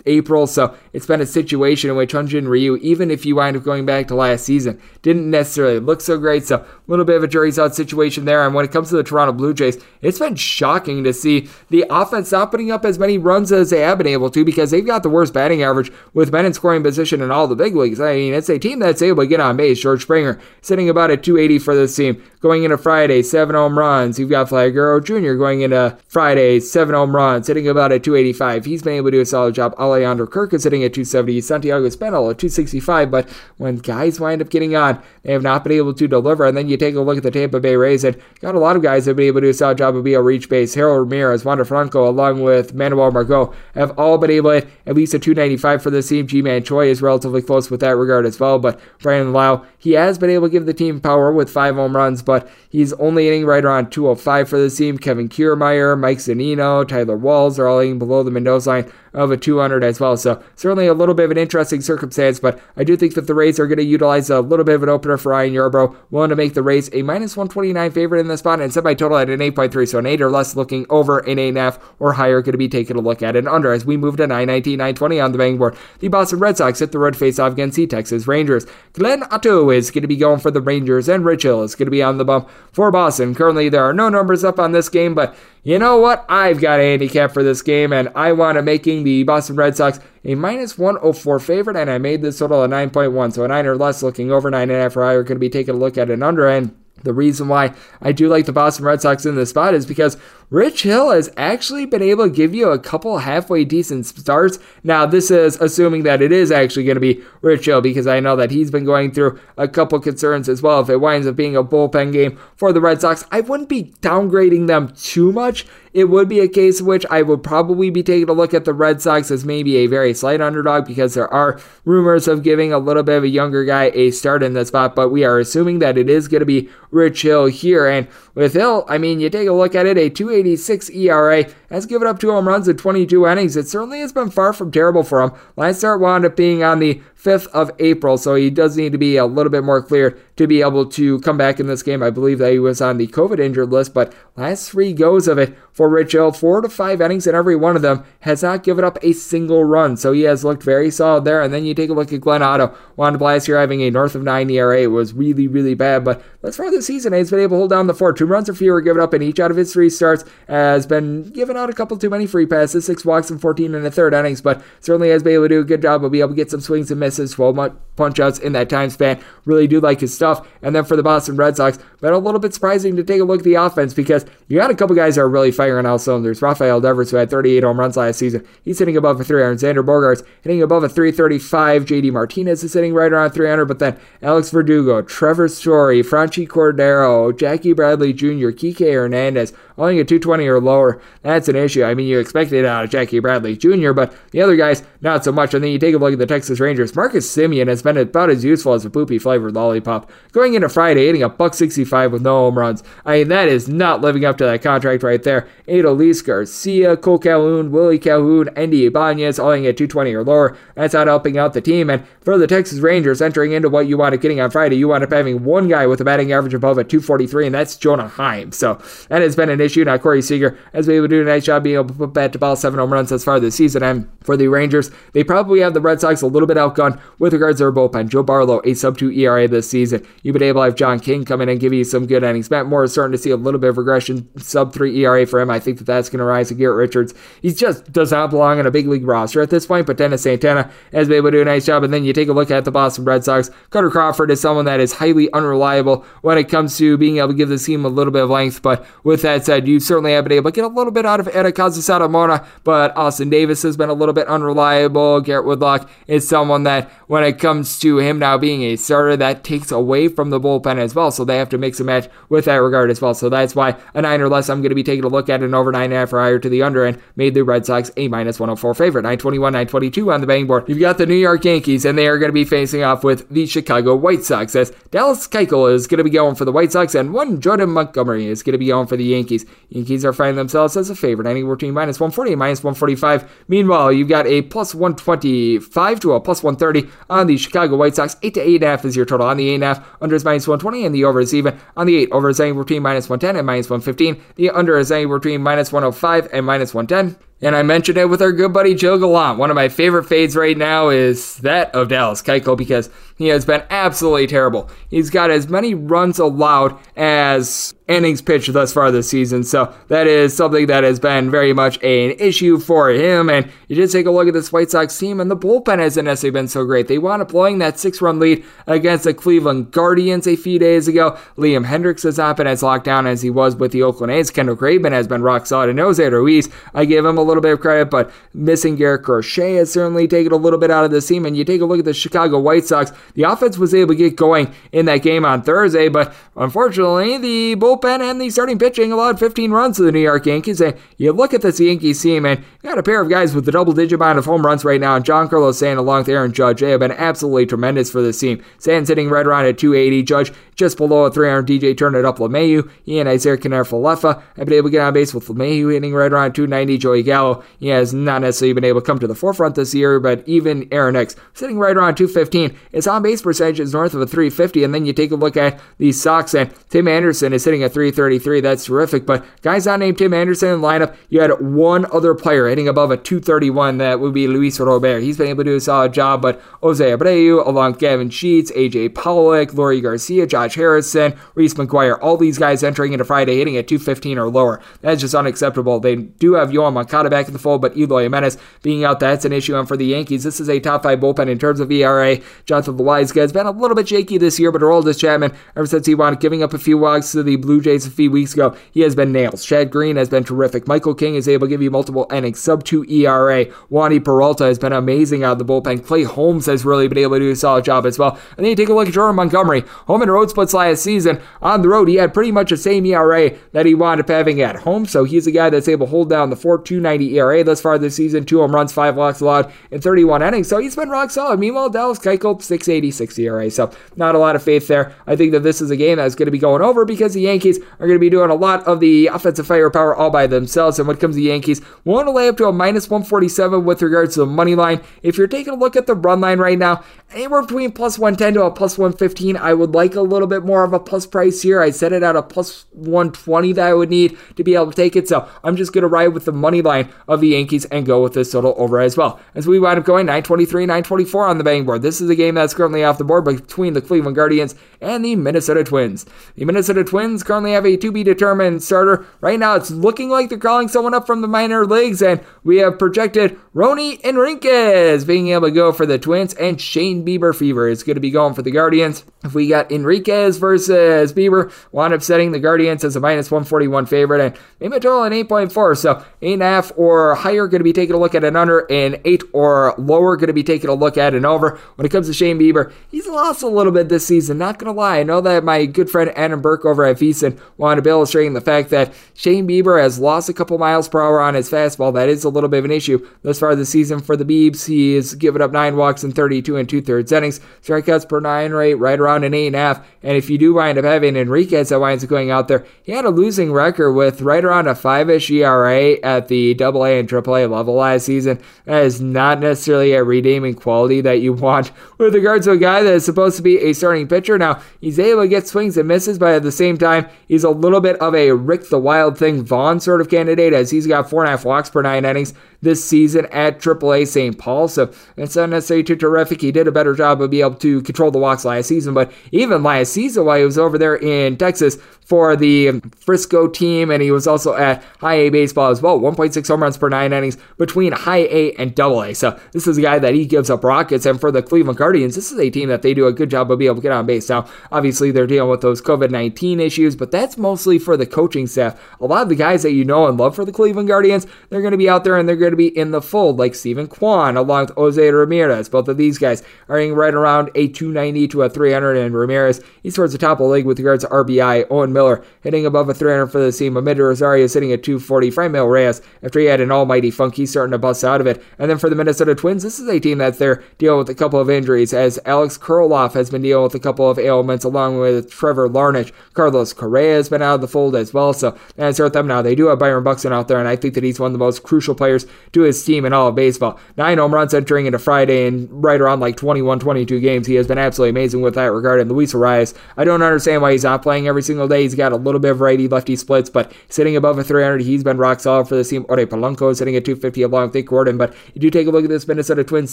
April. So it's been a situation in which Hyun-Jin Ryu, even if you wind up going back to last season, didn't necessarily look so great. So a little bit of a jury's out situation there. And when it comes to the Toronto Blue Jays, it's been shocking to see the offense not putting up as many runs as they have been able to because they've got the worst batting average with men in scoring position in all the big leagues. I mean, it's a team that's able to get on base. George Springer sitting about at 280 for this team. Going into Friday, seven home runs. You've got Vlad Guerrero Jr. going into Friday, seven home runs, hitting about at 285. He's been able to do a solid job. Alejandro Kirk is hitting at 270. Santiago Espinal at 265. But when guys wind up getting on, they have not been able to deliver. And then you take a look at the Tampa Bay Rays, and got a lot of guys that have been able to do a solid job of being a reach base. Harold Ramirez, Wander Franco, along with Manuel Margot, have all been able to at least a 295 for the team. Ji-Man Choi is relatively close with that regard as well. But Brandon Lowe, he has been able to give the team power with five home runs, but he's only hitting right around 205 for the team. Kevin Kiermaier, Mike Zunino, Tyler Walls are all hitting below the Mendoza line of a 200 as well. So certainly a little bit of an interesting circumstance, but I do think that the Rays are going to utilize a little bit of an opener for Ryan Yarbrough, willing to make the Rays a minus 129 favorite in this spot and set by total at an 8.3. So an 8 or less looking over an 8.5 or higher going to be taking a look at an under as we move to 919, 920 on the betting board. The Boston Red Sox hit the road face off against the Texas Rangers. Glenn Otto is going to be going for the Rangers and Rich Hill is going to be on the bump for Boston. Currently there are no numbers up on this game, but you know what? I've got a handicap for this game, and I want to making the Boston Red Sox a minus 104 favorite, and I made this total a 9.1. So a 9 or less looking over 9.5 or higher. Going to be taking a look at an under, and the reason why I do like the Boston Red Sox in this spot is because Rich Hill has actually been able to give you a couple halfway decent starts. Now, this is assuming that it is actually going to be Rich Hill because I know that he's been going through a couple concerns as well. If it winds up being a bullpen game for the Red Sox, I wouldn't be downgrading them too much. It would be a case in which I would probably be taking a look at the Red Sox as maybe a very slight underdog because there are rumors of giving a little bit of a younger guy a start in this spot, but we are assuming that it is going to be Rich Hill here. And with Hill, I mean, you take a look at it, a 286 ERA has given up two home runs in 22 innings. It certainly has been far from terrible for him. Last start wound up being on the 5th of April, so he does need to be a little bit more clear to be able to come back in this game. I believe that he was on the COVID injured list, but last three goes of it for Rich Hill, four to five innings, and every one of them has not given up a single run, so he has looked very solid there. And then you take a look at Glenn Otto, wound last year having a north of 9 ERA. It was really, really bad, but thus far this season, he's been able to hold down the fort. Runs or fewer given up in each out of his three starts, has been given out a couple too many free passes, six walks and 14 in the third innings, but certainly has been able to do a good job of being able to get some swings and misses, 12 punch outs in that time span. Really do like his stuff. And then for the Boston Red Sox, but a little bit surprising to take a look at the offense because you got a couple guys that are really firing all cylinders. Rafael Devers, who had 38 home runs last season, he's hitting above a 300. Xander Bogaerts hitting above a 335. JD Martinez is hitting right around 300. But then Alex Verdugo, Trevor Story, Franchy Cordero, Jackie Bradley Jr., Kike Hernandez, only a 220 or lower. That's an issue. I mean, you expect it out of Jackie Bradley Jr., but the other guys, not so much. And then you take a look at the Texas Rangers. Marcus Semien has been about as useful as a poopy flavored lollipop. Going into Friday, hitting a buck 65 with no home runs. I mean, that is not living up to that contract right there. Adolis Garcia, Cole Calhoun, Willie Calhoun, Andy Ibanez, all at 220 or lower. That's not helping out the team. And for the Texas Rangers, entering into what you wound up getting on Friday, you wound up having one guy with a batting average above a 243, and that's Jonah Heim. So that has been an issue. Now, Corey Seager has been able to do a nice job being able to put bat to ball seven home runs thus far this season. And for the Rangers, they probably have the Red Sox a little bit outgunned with regards to their bullpen. Joe Barlow, a sub 2 ERA this season. You've been able to have John King come in and give you some good innings. Matt Moore is starting to see a little bit of regression, sub 3 ERA for him. I think that that's going to rise to Garrett Richards. He just does not belong on a big league roster at this point, but Dennis Santana has been able to do a nice job. And then you take a look at the Boston Red Sox. Kutter Crawford is someone that is highly unreliable when it comes to being able to give the team a little bit of length. But with that said, you certainly have been able to get a little bit out of Erikazu Satomona, but Austin Davis has been a little bit unreliable. Garrett Whitlock is someone that, when it comes comes to him now being a starter, that takes away from the bullpen as well. So they have to mix and match with that regard as well. So that's why a nine or less, I'm going to be taking a look at an over nine and a half or higher to the under and made the Red Sox a minus 104 favorite. 921, 922 on the betting board. You've got the New York Yankees, and they are going to be facing off with the Chicago White Sox as Dallas Keuchel is going to be going for the White Sox, and one Jordan Montgomery is going to be going for the Yankees. Yankees are finding themselves as a favorite, anywhere between minus 140 and minus 145. Meanwhile, you've got a plus 125 to a plus 130 on the Chicago White Sox. 8 to 8.5 is your total on the 8.5. Under is minus 120, and the over is even. On the 8, over is anywhere between minus 110 and minus 115. The under is anywhere between minus 105 and minus 110. And I mentioned it with our good buddy Joe Gallant. One of my favorite fades right now is that of Dallas Keuchel because he has been absolutely terrible. He's got as many runs allowed as innings pitched thus far this season. So that is something that has been very much an issue for him. And you just take a look at this White Sox team, and the bullpen hasn't necessarily been so great. They wound up blowing that six run lead against the Cleveland Guardians a few days ago. Liam Hendriks has not been as locked down as he was with the Oakland A's. Kendall Graveman has been rock solid. And Jose Ruiz, I give him a little bit of credit, but missing Garrett Crochet has certainly taken a little bit out of the team. And you take a look at the Chicago White Sox, the offense was able to get going in that game on Thursday, but unfortunately, the bullpen and the starting pitching allowed 15 runs to the New York Yankees. And you look at this Yankees team, and you got a pair of guys with the double digit amount of home runs right now, and Giancarlo Stanton along with Aaron Judge. They have been absolutely tremendous for this team. Stanton sitting right around at 280, Judge just below a 300. DJ turned it up LeMahieu. He and Isiah Kiner-Falefa have been able to get on base with LeMahieu hitting right around 290. Joey Gallo, he has not necessarily been able to come to the forefront this year, but even Aaron Hicks sitting right around 215. His on base percentage is north of a 350, and then you take a look at the Sox, and Tim Anderson is sitting at 333. That's terrific, but guys not named Tim Anderson in the lineup, you had one other player hitting above a 231. That would be Luis Robert. He's been able to do a solid job, but Jose Abreu, along Gavin Sheets, AJ Pollock, Leury Garcia, Josh Harrison, Reese McGuire, all these guys entering into Friday hitting at 215 or lower. That's just unacceptable. They do have Yoan Moncada back in the fold, but Eloy Jimenez being out, that's an issue. And for the Yankees, this is a top five bullpen in terms of ERA. Jonathan Loáisiga has been a little bit shaky this year, but Aroldis Chapman, ever since he wound up giving up a few walks to the Blue Jays a few weeks ago, he has been nails. Chad Green has been terrific. Michael King is able to give you multiple innings, sub 2 ERA. Wandy Peralta has been amazing out of the bullpen. Clay Holmes has really been able to do a solid job as well. And then you take a look at Jordan Montgomery. Home and road splits last season. On the road, he had pretty much the same ERA that he wound up having at home. So he's a guy that's able to hold down the 4 290 ERA thus far this season. Two home runs, five walks allowed in 31 innings. So he's been rock solid. Meanwhile, Dallas Keuchel, 686 ERA. So not a lot of faith there. I think that this is a game that's going to be going over because the Yankees are going to be doing a lot of the offensive firepower all by themselves. And when it comes to the Yankees, we want to lay up to a minus 147 with regards to the money line. If you're taking a look at the run line right now, anywhere between plus 110 to a plus 115, I would like a little bit more of a plus price here. I set it at a plus 120 that I would need to be able to take it. So I'm just going to ride with the money line of the Yankees and go with this total over as well. As we wind up going 923, 924 on the betting board. This is a game that's currently off the board between the Cleveland Guardians and the Minnesota Twins. The Minnesota Twins currently have a to be determined starter. Right now, it's looking like they're calling someone up from the minor leagues, and we have projected Ronny Henriquez being able to go for the Twins, and Shane Bieber Fever is going to be going for the Guardians. If we got Enriquez versus Bieber, wound up setting the Guardians as a minus 141 favorite, and maybe a total at 8.4. So 8.5 or higher going to be taking a look at an under, and 8 or lower going to be taking a look at an over. When it comes to Shane Bieber, he's lost a little bit this season, not going to lie. I know that my good friend Adam Burke over at VSiN wanted to be illustrating the fact that Shane Bieber has lost a couple miles per hour on his fastball. That is a little bit of an issue thus far this season for the Beebs. He has given up nine walks in 32 and two thirds innings. Strikeouts per nine rate right around an eight and a half. And if you do wind up having Henriquez that winds up going out there, he had a losing record with right around a five ish ERA at the AA and triple A level last season. That is not necessarily a redeeming quality that you want [laughs] with regards to a guy that is supposed to be a starting pitcher. Now, he's able to get swings and misses, but at the same time, he's a little bit of a Rick the Wild Thing Vaughn sort of candidate as he's got four and a half walks per nine innings this season at AAA St. Paul. So it's not necessarily too terrific. He did a better job of being able to control the walks last season, but even last season while he was over there in Texas for the Frisco team, and he was also at high A baseball as well. 1.6 home runs per nine innings between high A and double A. So this is a guy that he gives up rockets. And for the Cleveland Guardians, this is a team that they do a good job of being able to get on base. Now, obviously, they're dealing with those COVID 19 issues, but that's mostly for the coaching staff. A lot of the guys that you know and love for the Cleveland Guardians, they're going to be out there and they're going going to be in the fold, like Steven Kwan, along with Jose Ramirez. Both of these guys are hitting right around a 290 to a 300, and Ramirez, he's towards the top of the league with regards to RBI. Owen Miller hitting above a 300 for the team. Amed Rosario sitting at 240. Franmil Reyes, after he had an almighty funk, he's starting to bust out of it. And then for the Minnesota Twins, this is a team that's there dealing with a couple of injuries, as Alex Kirilloff has been dealing with a couple of ailments, along with Trevor Larnach. Carlos Correa has been out of the fold as well, so that's hurt them now. They do have Byron Buxton out there, and I think that he's one of the most crucial players to his team in all of baseball. Nine home runs entering into Friday and right around like 21, 22 games. He has been absolutely amazing with that regard. And Luis Arraez, I don't understand why he's not playing every single day. He's got a little bit of righty lefty splits, but sitting above a 300, he's been rock solid for the team. Ore Polanco is sitting at 250 along with Nick Gordon. But you do take a look at this Minnesota Twins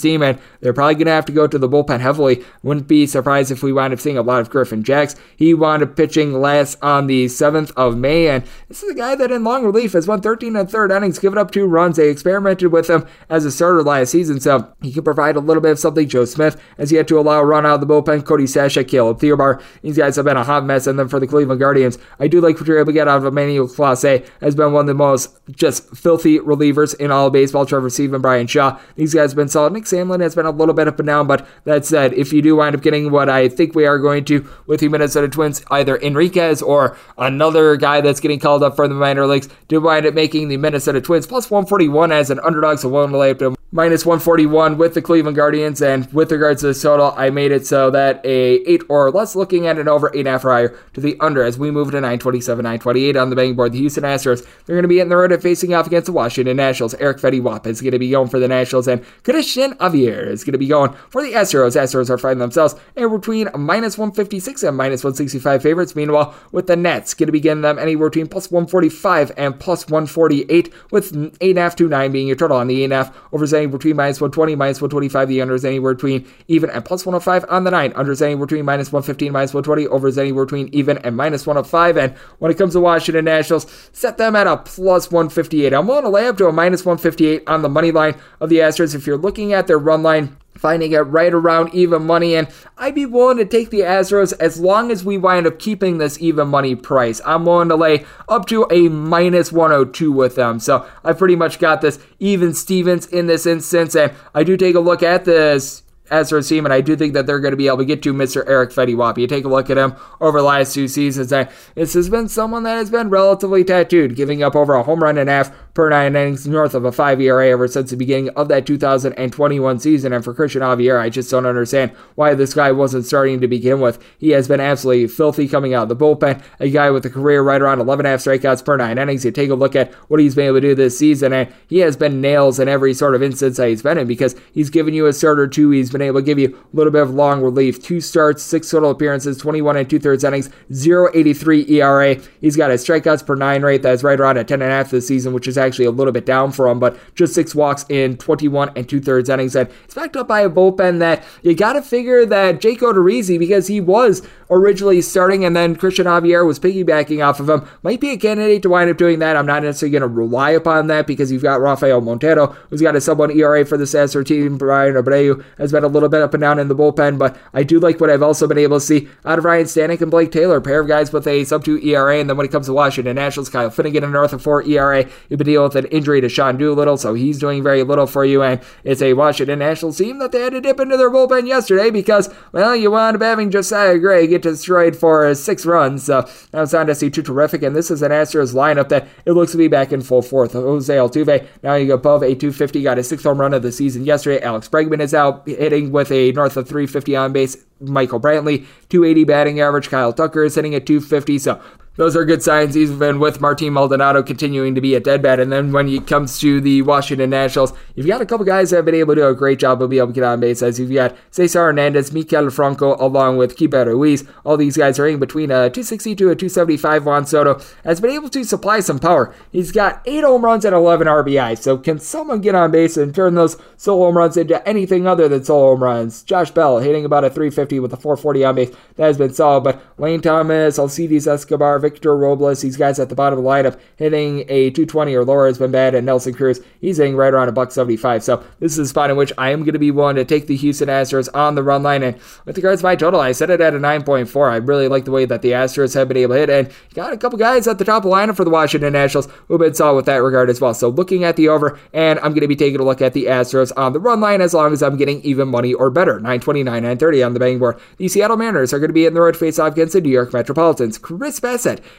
team, and they're probably going to have to go to the bullpen heavily. Wouldn't be surprised if we wind up seeing a lot of Griffin Jax. He wound up pitching last on the 7th of May, and this is a guy that in long relief has won 13 and third innings, given up two runs. They experimented with him as a starter last season, so he can provide a little bit of something. Joe Smith has yet to allow a run out of the bullpen. Cody Stashak, Caleb Thielbar, these guys have been a hot mess. And then for the Cleveland Guardians, I do like what you're able to get out of Emmanuel Clase, has been one of the most just filthy relievers in all of baseball. Trevor Stephan, Bryan Shaw, these guys have been solid. Nick Sandlin has been a little bit up and down, but that said, if you do wind up getting what I think we are going to with the Minnesota Twins, either Henriquez or another guy that's getting called up for the minor leagues, do wind up making the Minnesota Twins plus 141 as an underdog, so willing to lay up to minus 141 with the Cleveland Guardians. And with regards to the total, I made it so that a 8 or less looking at an over 8.5 or higher to the under as we move to 927, 928 on the betting board. The Houston Astros, they're going to be in the road at facing off against the Washington Nationals. Erick Fedde Wap is going to be going for the Nationals, and Christian Javier is going to be going for the Astros. Astros are finding themselves in between minus 156 and minus 165 favorites. Meanwhile, with the Nets, going to be getting them anywhere between plus 145 and plus 148, with 8.5 to 9 being your total on the 8.5 over saying between minus 120, minus 125. The under is anywhere between even and plus 105 on the 9. Under is anywhere between minus 115, minus 120. Over is anywhere between even and minus 105. And when it comes to Washington Nationals, set them at a plus 158. I'm willing to lay up to a minus 158 on the money line of the Astros. If you're looking at their run line, finding it right around even money. And I'd be willing to take the Astros as long as we wind up keeping this even money price. I'm willing to lay up to a minus 102 with them. So I pretty much got this even Stevens in this instance. And I do take a look at this Astros team, and I do think that they're going to be able to get to Mr. Erick Fedde Wap. You take a look at him over the last two seasons, and this has been someone that has been relatively tattooed, giving up over a home run and a half per nine innings, north of a 5 ERA ever since the beginning of that 2021 season. And for Christian Javier, I just don't understand why this guy wasn't starting to begin with. He has been absolutely filthy coming out of the bullpen. A guy with a career right around 11 half strikeouts per nine innings. You take a look at what he's been able to do this season, and he has been nails in every sort of instance that he's been in because he's given you a start or two. He's been able to give you a little bit of long relief. Two starts, six total appearances, 21 and two thirds innings, 0.83 ERA. He's got a strikeouts per nine rate that's right around at 10 and a half this season, which is actually a little bit down for him, but just six walks in 21 and two thirds innings. And it's backed up by a bullpen that you got to figure that Jake Odorizzi, because he was originally starting and then Christian Javier was piggybacking off of him, might be a candidate to wind up doing that. I'm not necessarily going to rely upon that because you've got Rafael Montero, who's got a sub one ERA for the Sasser team. Bryan Abreu has been a little bit up and down in the bullpen, but I do like what I've also been able to see out of Ryan Stanek and Blake Taylor, a pair of guys with a sub two ERA. And then when it comes to Washington Nationals, Kyle Finnegan, a north of four ERA. You've been dealing with an injury to Sean Doolittle, so he's doing very little for you. And it's a Washington Nationals team that they had to dip into their bullpen yesterday because, well, you wound up having Josiah Gray get destroyed for six runs. So that was not necessarily too terrific. And this is an Astros lineup that it looks to be back in full fourth. Jose Altuve, now you go above a 250, got his sixth home run of the season yesterday. Alex Bregman is out hitting with a north of 350 on base. Michael Brantley, 280 batting average. Kyle Tucker is hitting at 250. So those are good signs, even with Martin Maldonado continuing to be a dead bat. And then when it comes to the Washington Nationals, you've got a couple guys that have been able to do a great job of being able to get on base. As you've got Cesar Hernandez, Maikel Franco, along with Keibert Ruiz. All these guys are in between a 260 to a 275. Juan Soto has been able to supply some power. He's got eight home runs and 11 RBI. So can someone get on base and turn those solo home runs into anything other than solo home runs? Josh Bell hitting about a 350 with a 440 on base. That has been solid. But Lane Thomas, Alcides Escobar, Victor Robles, these guys at the bottom of the lineup hitting a 220 or lower has been bad, and Nelson Cruz, he's hitting right around a buck 75. So this is a spot in which I am going to be willing to take the Houston Astros on the run line. And with regards to my total, I set it at a 9.4. I really like the way that the Astros have been able to hit, and got a couple guys at the top of the lineup for the Washington Nationals who've been solid with that regard as well. So looking at the over, and I'm going to be taking a look at the Astros on the run line as long as I'm getting even money or better. 929, 930 on the betting board. The Seattle Mariners are going to be in the road face off against the New York Metropolitans. Chris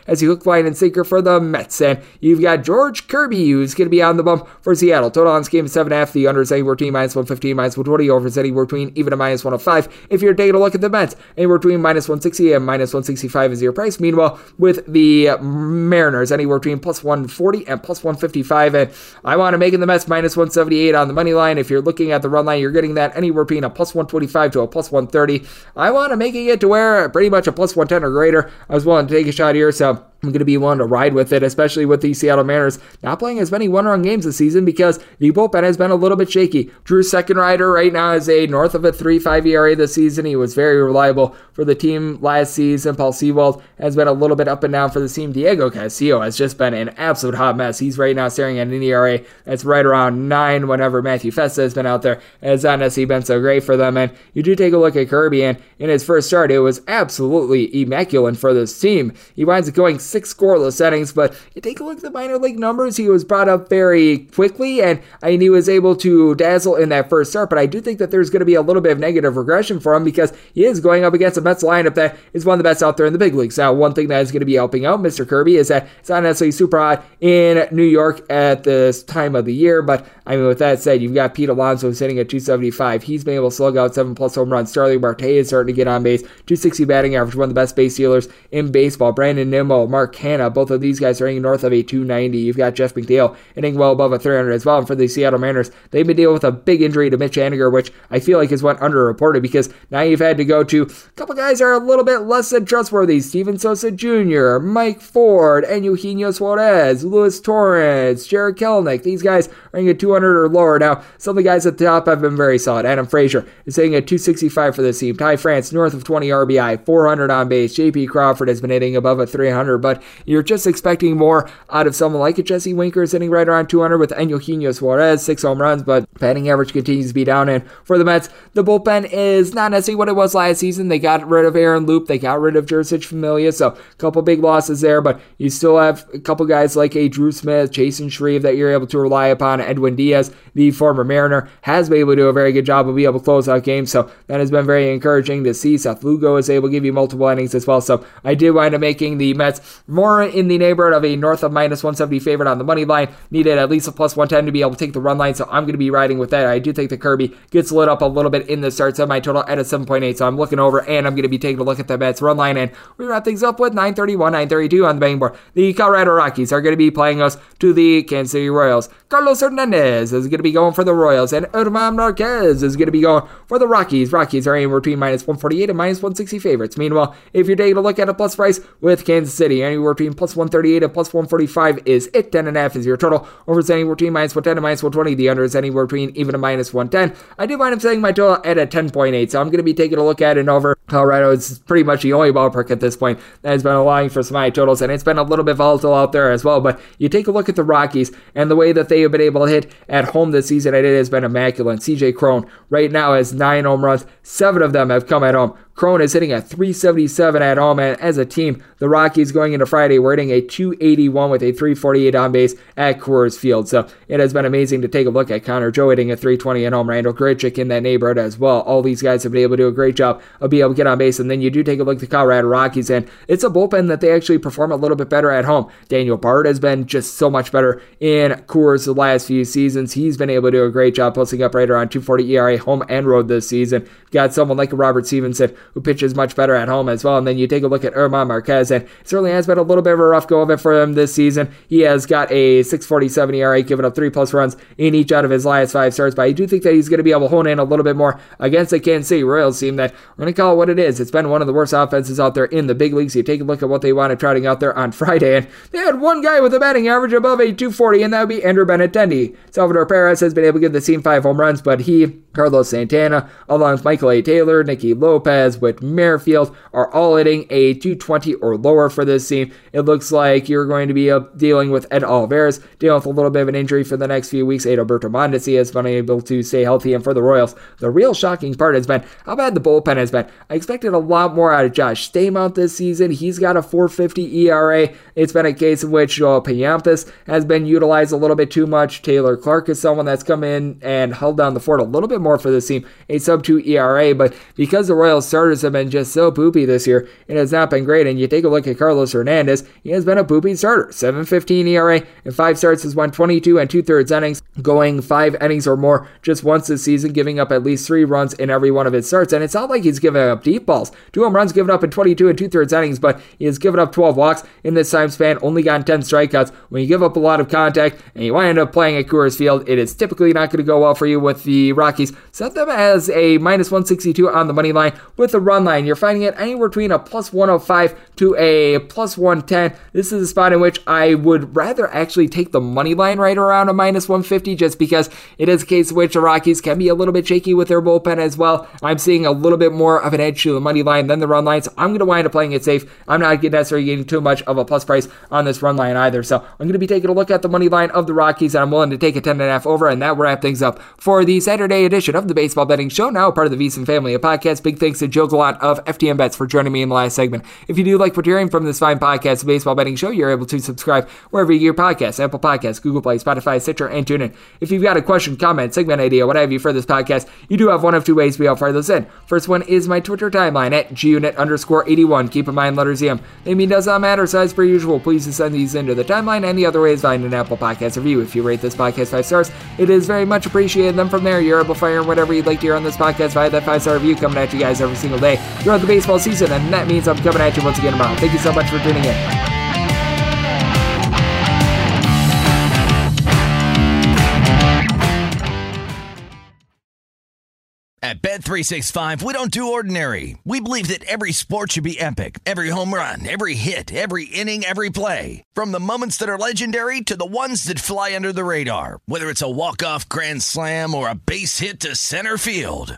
As the hook, line, and sinker for the Mets. And you've got George Kirby who's going to be on the bump for Seattle. Total on this game is 7.5. The under is anywhere between minus 115, minus 120. Over is anywhere between even a minus 105. If you're taking a look at the Mets, anywhere between minus 160 and minus 165 is your price. Meanwhile, with the Mariners, anywhere between plus 140 and plus 155. And I want to make in the Mets minus 178 on the money line. If you're looking at the run line, you're getting that anywhere between a plus 125 to a plus 130. I want to making it to where pretty much a plus 110 or greater. I was willing to take a shot here, so I'm going to be one to ride with it, especially with the Seattle Mariners not playing as many one-run games this season because the bullpen has been a little bit shaky. Drew Steckenrider right now is a north of a 3 5 ERA this season. He was very reliable for the team last season. Paul Sewald has been a little bit up and down for the team. Diego Castillo has just been an absolute hot mess. He's right now staring at an ERA that's right around nine. Whenever Matthew Festa has been out there, it has not necessarily been so great for them. And you do take a look at Kirby, and in his first start, it was absolutely immaculate for this team. He winds up going six scoreless innings, but you take a look at the minor league numbers, he was brought up very quickly, and he was able to dazzle in that first start. But I do think that there's going to be a little bit of negative regression for him because he is going up against a Mets lineup that is one of the best out there in the big leagues. Now, one thing that is going to be helping out Mr. Kirby is that it's not necessarily super hot in New York at this time of the year, but I mean, with that said, you've got Pete Alonso sitting at 275. He's been able to slug out seven plus home runs. Starling Marte is starting to get on base. 260 batting average, one of the best base stealers in baseball. Brandon Nimmo, Mark Canha, both of these guys are hitting north of a 290. You've got Jeff McNeil hitting well above a 300 as well. And for the Seattle Mariners, they've been dealing with a big injury to Mitch Haniger, which I feel like is one underreported because now you've had to go to a couple guys are a little bit less than trustworthy. Steven Souza Jr., Mike Ford, and Eugenio Suarez, Luis Torrens, Jarred Kelenic. These guys are hitting at 200 or lower. Now, some of the guys at the top have been very solid. Adam Frazier is hitting at 265 for this team. Ty France, north of 20 RBI, 400 on base. JP Crawford has been hitting above a 300, but you're just expecting more out of someone like a Jesse Winker sitting right around 200 with Eugenio Suarez, six home runs, but batting average continues to be down. And for the Mets, the bullpen is not necessarily what it was last season. They got rid of Aaron Loup, they got rid of Jeurys Familia, so a couple big losses there, but you still have a couple guys like a Drew Smith, Chasen Shreve that you're able to rely upon. Edwin Diaz, the former Mariner, has been able to do a very good job of being able to close out games, so that has been very encouraging to see. Seth Lugo is able to give you multiple innings as well, so I did wind up making the Mets more in the neighborhood of a north of minus 170 favorite on the money line. Needed at least a plus 110 to be able to take the run line, so I'm going to be riding with that. I do think the Kirby gets lit up a little bit in the start, so my total at a 7.8, so I'm looking over and I'm going to be taking a look at the Mets run line, and we wrap things up with 931, 932 on the betting board. The Colorado Rockies are going to be playing us to the Kansas City Royals. Carlos Hernandez is going to be going for the Royals, and German Marquez is going to be going for the Rockies. Rockies are anywhere between minus 148 and minus 160 favorites. Meanwhile, if you're taking a look at a plus price with Kansas City, anywhere between plus 138 and plus 145 is it. 10.5 is your total. Over is anywhere between minus 110 and minus 120. The under is anywhere between even a minus 110. I do wind up setting my total at a 10.8, so I'm going to be taking a look at an over. Colorado is pretty much the only ballpark at this point that has been allowing for some high totals, and it's been a little bit volatile out there as well. But you take a look at the Rockies and the way that they have been able to hit at home this season, and it has been immaculate. CJ Cron right now has nine home runs, seven of them have come at home. Cron is hitting a 377 at home, and as a team, the Rockies going into Friday were hitting a 281 with a 348 on base at Coors Field. So it has been amazing to take a look at Connor Joe hitting a 320 at home, Randall Grichuk in that neighborhood as well. All these guys have been able to do a great job of being able to get on base, and then you do take a look at the Colorado Rockies, and it's a bullpen that they actually perform a little bit better at home. Daniel Bard has been just so much better in Coors the last few seasons. He's been able to do a great job posting up right around 240 ERA home and road this season. Got someone like Robert Stephenson who pitches much better at home as well. And then you take a look at German Marquez, and certainly has been a little bit of a rough go of it for him this season. He has got a 647 ERA, given up three plus runs in each out of his last five starts. But I do think that he's going to be able to hone in a little bit more against the Kansas City Royals team that we're going to call it what it is. It's been one of the worst offenses out there in the big leagues. You take a look at what they wanted trotting out there on [laughs] Friday, and they had one guy with a batting average above a 240, and that would be Andrew Benintendi. Salvador Perez has been able to give the team five home runs, but he Carlos Santana, along with Michael A. Taylor, Nicky Lopez, Whit Merrifield are all hitting a 220 or lower for this team. It looks like you're going to be dealing with Ed Olivares, dealing with a little bit of an injury for the next few weeks. Adalberto Mondesi has been able to stay healthy, and for the Royals, the real shocking part has been how bad the bullpen has been. I expected a lot more out of Josh Staumont this season. He's got a 450 ERA. It's been a case in which Joel Payamps has been utilized a little bit too much. Taylor Clarke is someone that's come in and held down the fort a little bit more for this team, a sub 2 ERA. But because the Royals starters have been just so poopy this year, it has not been great. And you take a look at Carlos Hernandez, he has been a poopy starter. 715 ERA in five starts has won 22 and two thirds innings, going five innings or more just once this season, giving up at least three runs in every one of his starts. And it's not like he's giving up deep balls. Two home runs given up in 22 and two thirds innings, but he has given up 12 walks in this time span, only gotten 10 strikeouts. When you give up a lot of contact and you wind up playing at Coors Field, it is typically not going to go well for you with the Rockies. Set them as a minus 162 on the money line with the run line. You're finding it anywhere between a plus 105 to a plus 110. This is a spot in which I would rather actually take the money line right around a minus 150 just because it is a case in which the Rockies can be a little bit shaky with their bullpen as well. I'm seeing a little bit more of an edge to the money line than the run line, so I'm going to wind up playing it safe. I'm not necessarily getting too much of a plus price on this run line either. So I'm going to be taking a look at the money line of the Rockies, and I'm willing to take a 10.5 over, and that will wrap things up for the Saturday edition of the Baseball Betting Show, now part of the VSiN family of podcasts. Big thanks to Joe Gallant of FTN Bets for joining me in the last segment. If you do like what you're hearing from this fine podcast, Baseball Betting Show, you're able to subscribe wherever you get your podcasts, Apple Podcasts, Google Play, Spotify, Stitcher, and TuneIn. If you've got a question, comment, segment idea, what have you for this podcast, you do have one of two ways to fire those in. First one is my Twitter timeline at gunit underscore 81. Keep in mind letters EM. Name does not matter, size per usual. Please send these into the timeline, and the other way is find an Apple Podcast review. If you rate this podcast five stars, it is very much appreciated. Then from there, you're able to fire whatever you'd like to hear on this podcast via that five star review coming at you guys every single day throughout the baseball season, and that means I'm coming at you once again tomorrow. Thank you so much for tuning in. At Bet365, we don't do ordinary. We believe that every sport should be epic. Every home run, every hit, every inning, every play. From the moments that are legendary to the ones that fly under the radar. Whether it's a walk-off grand slam or a base hit to center field.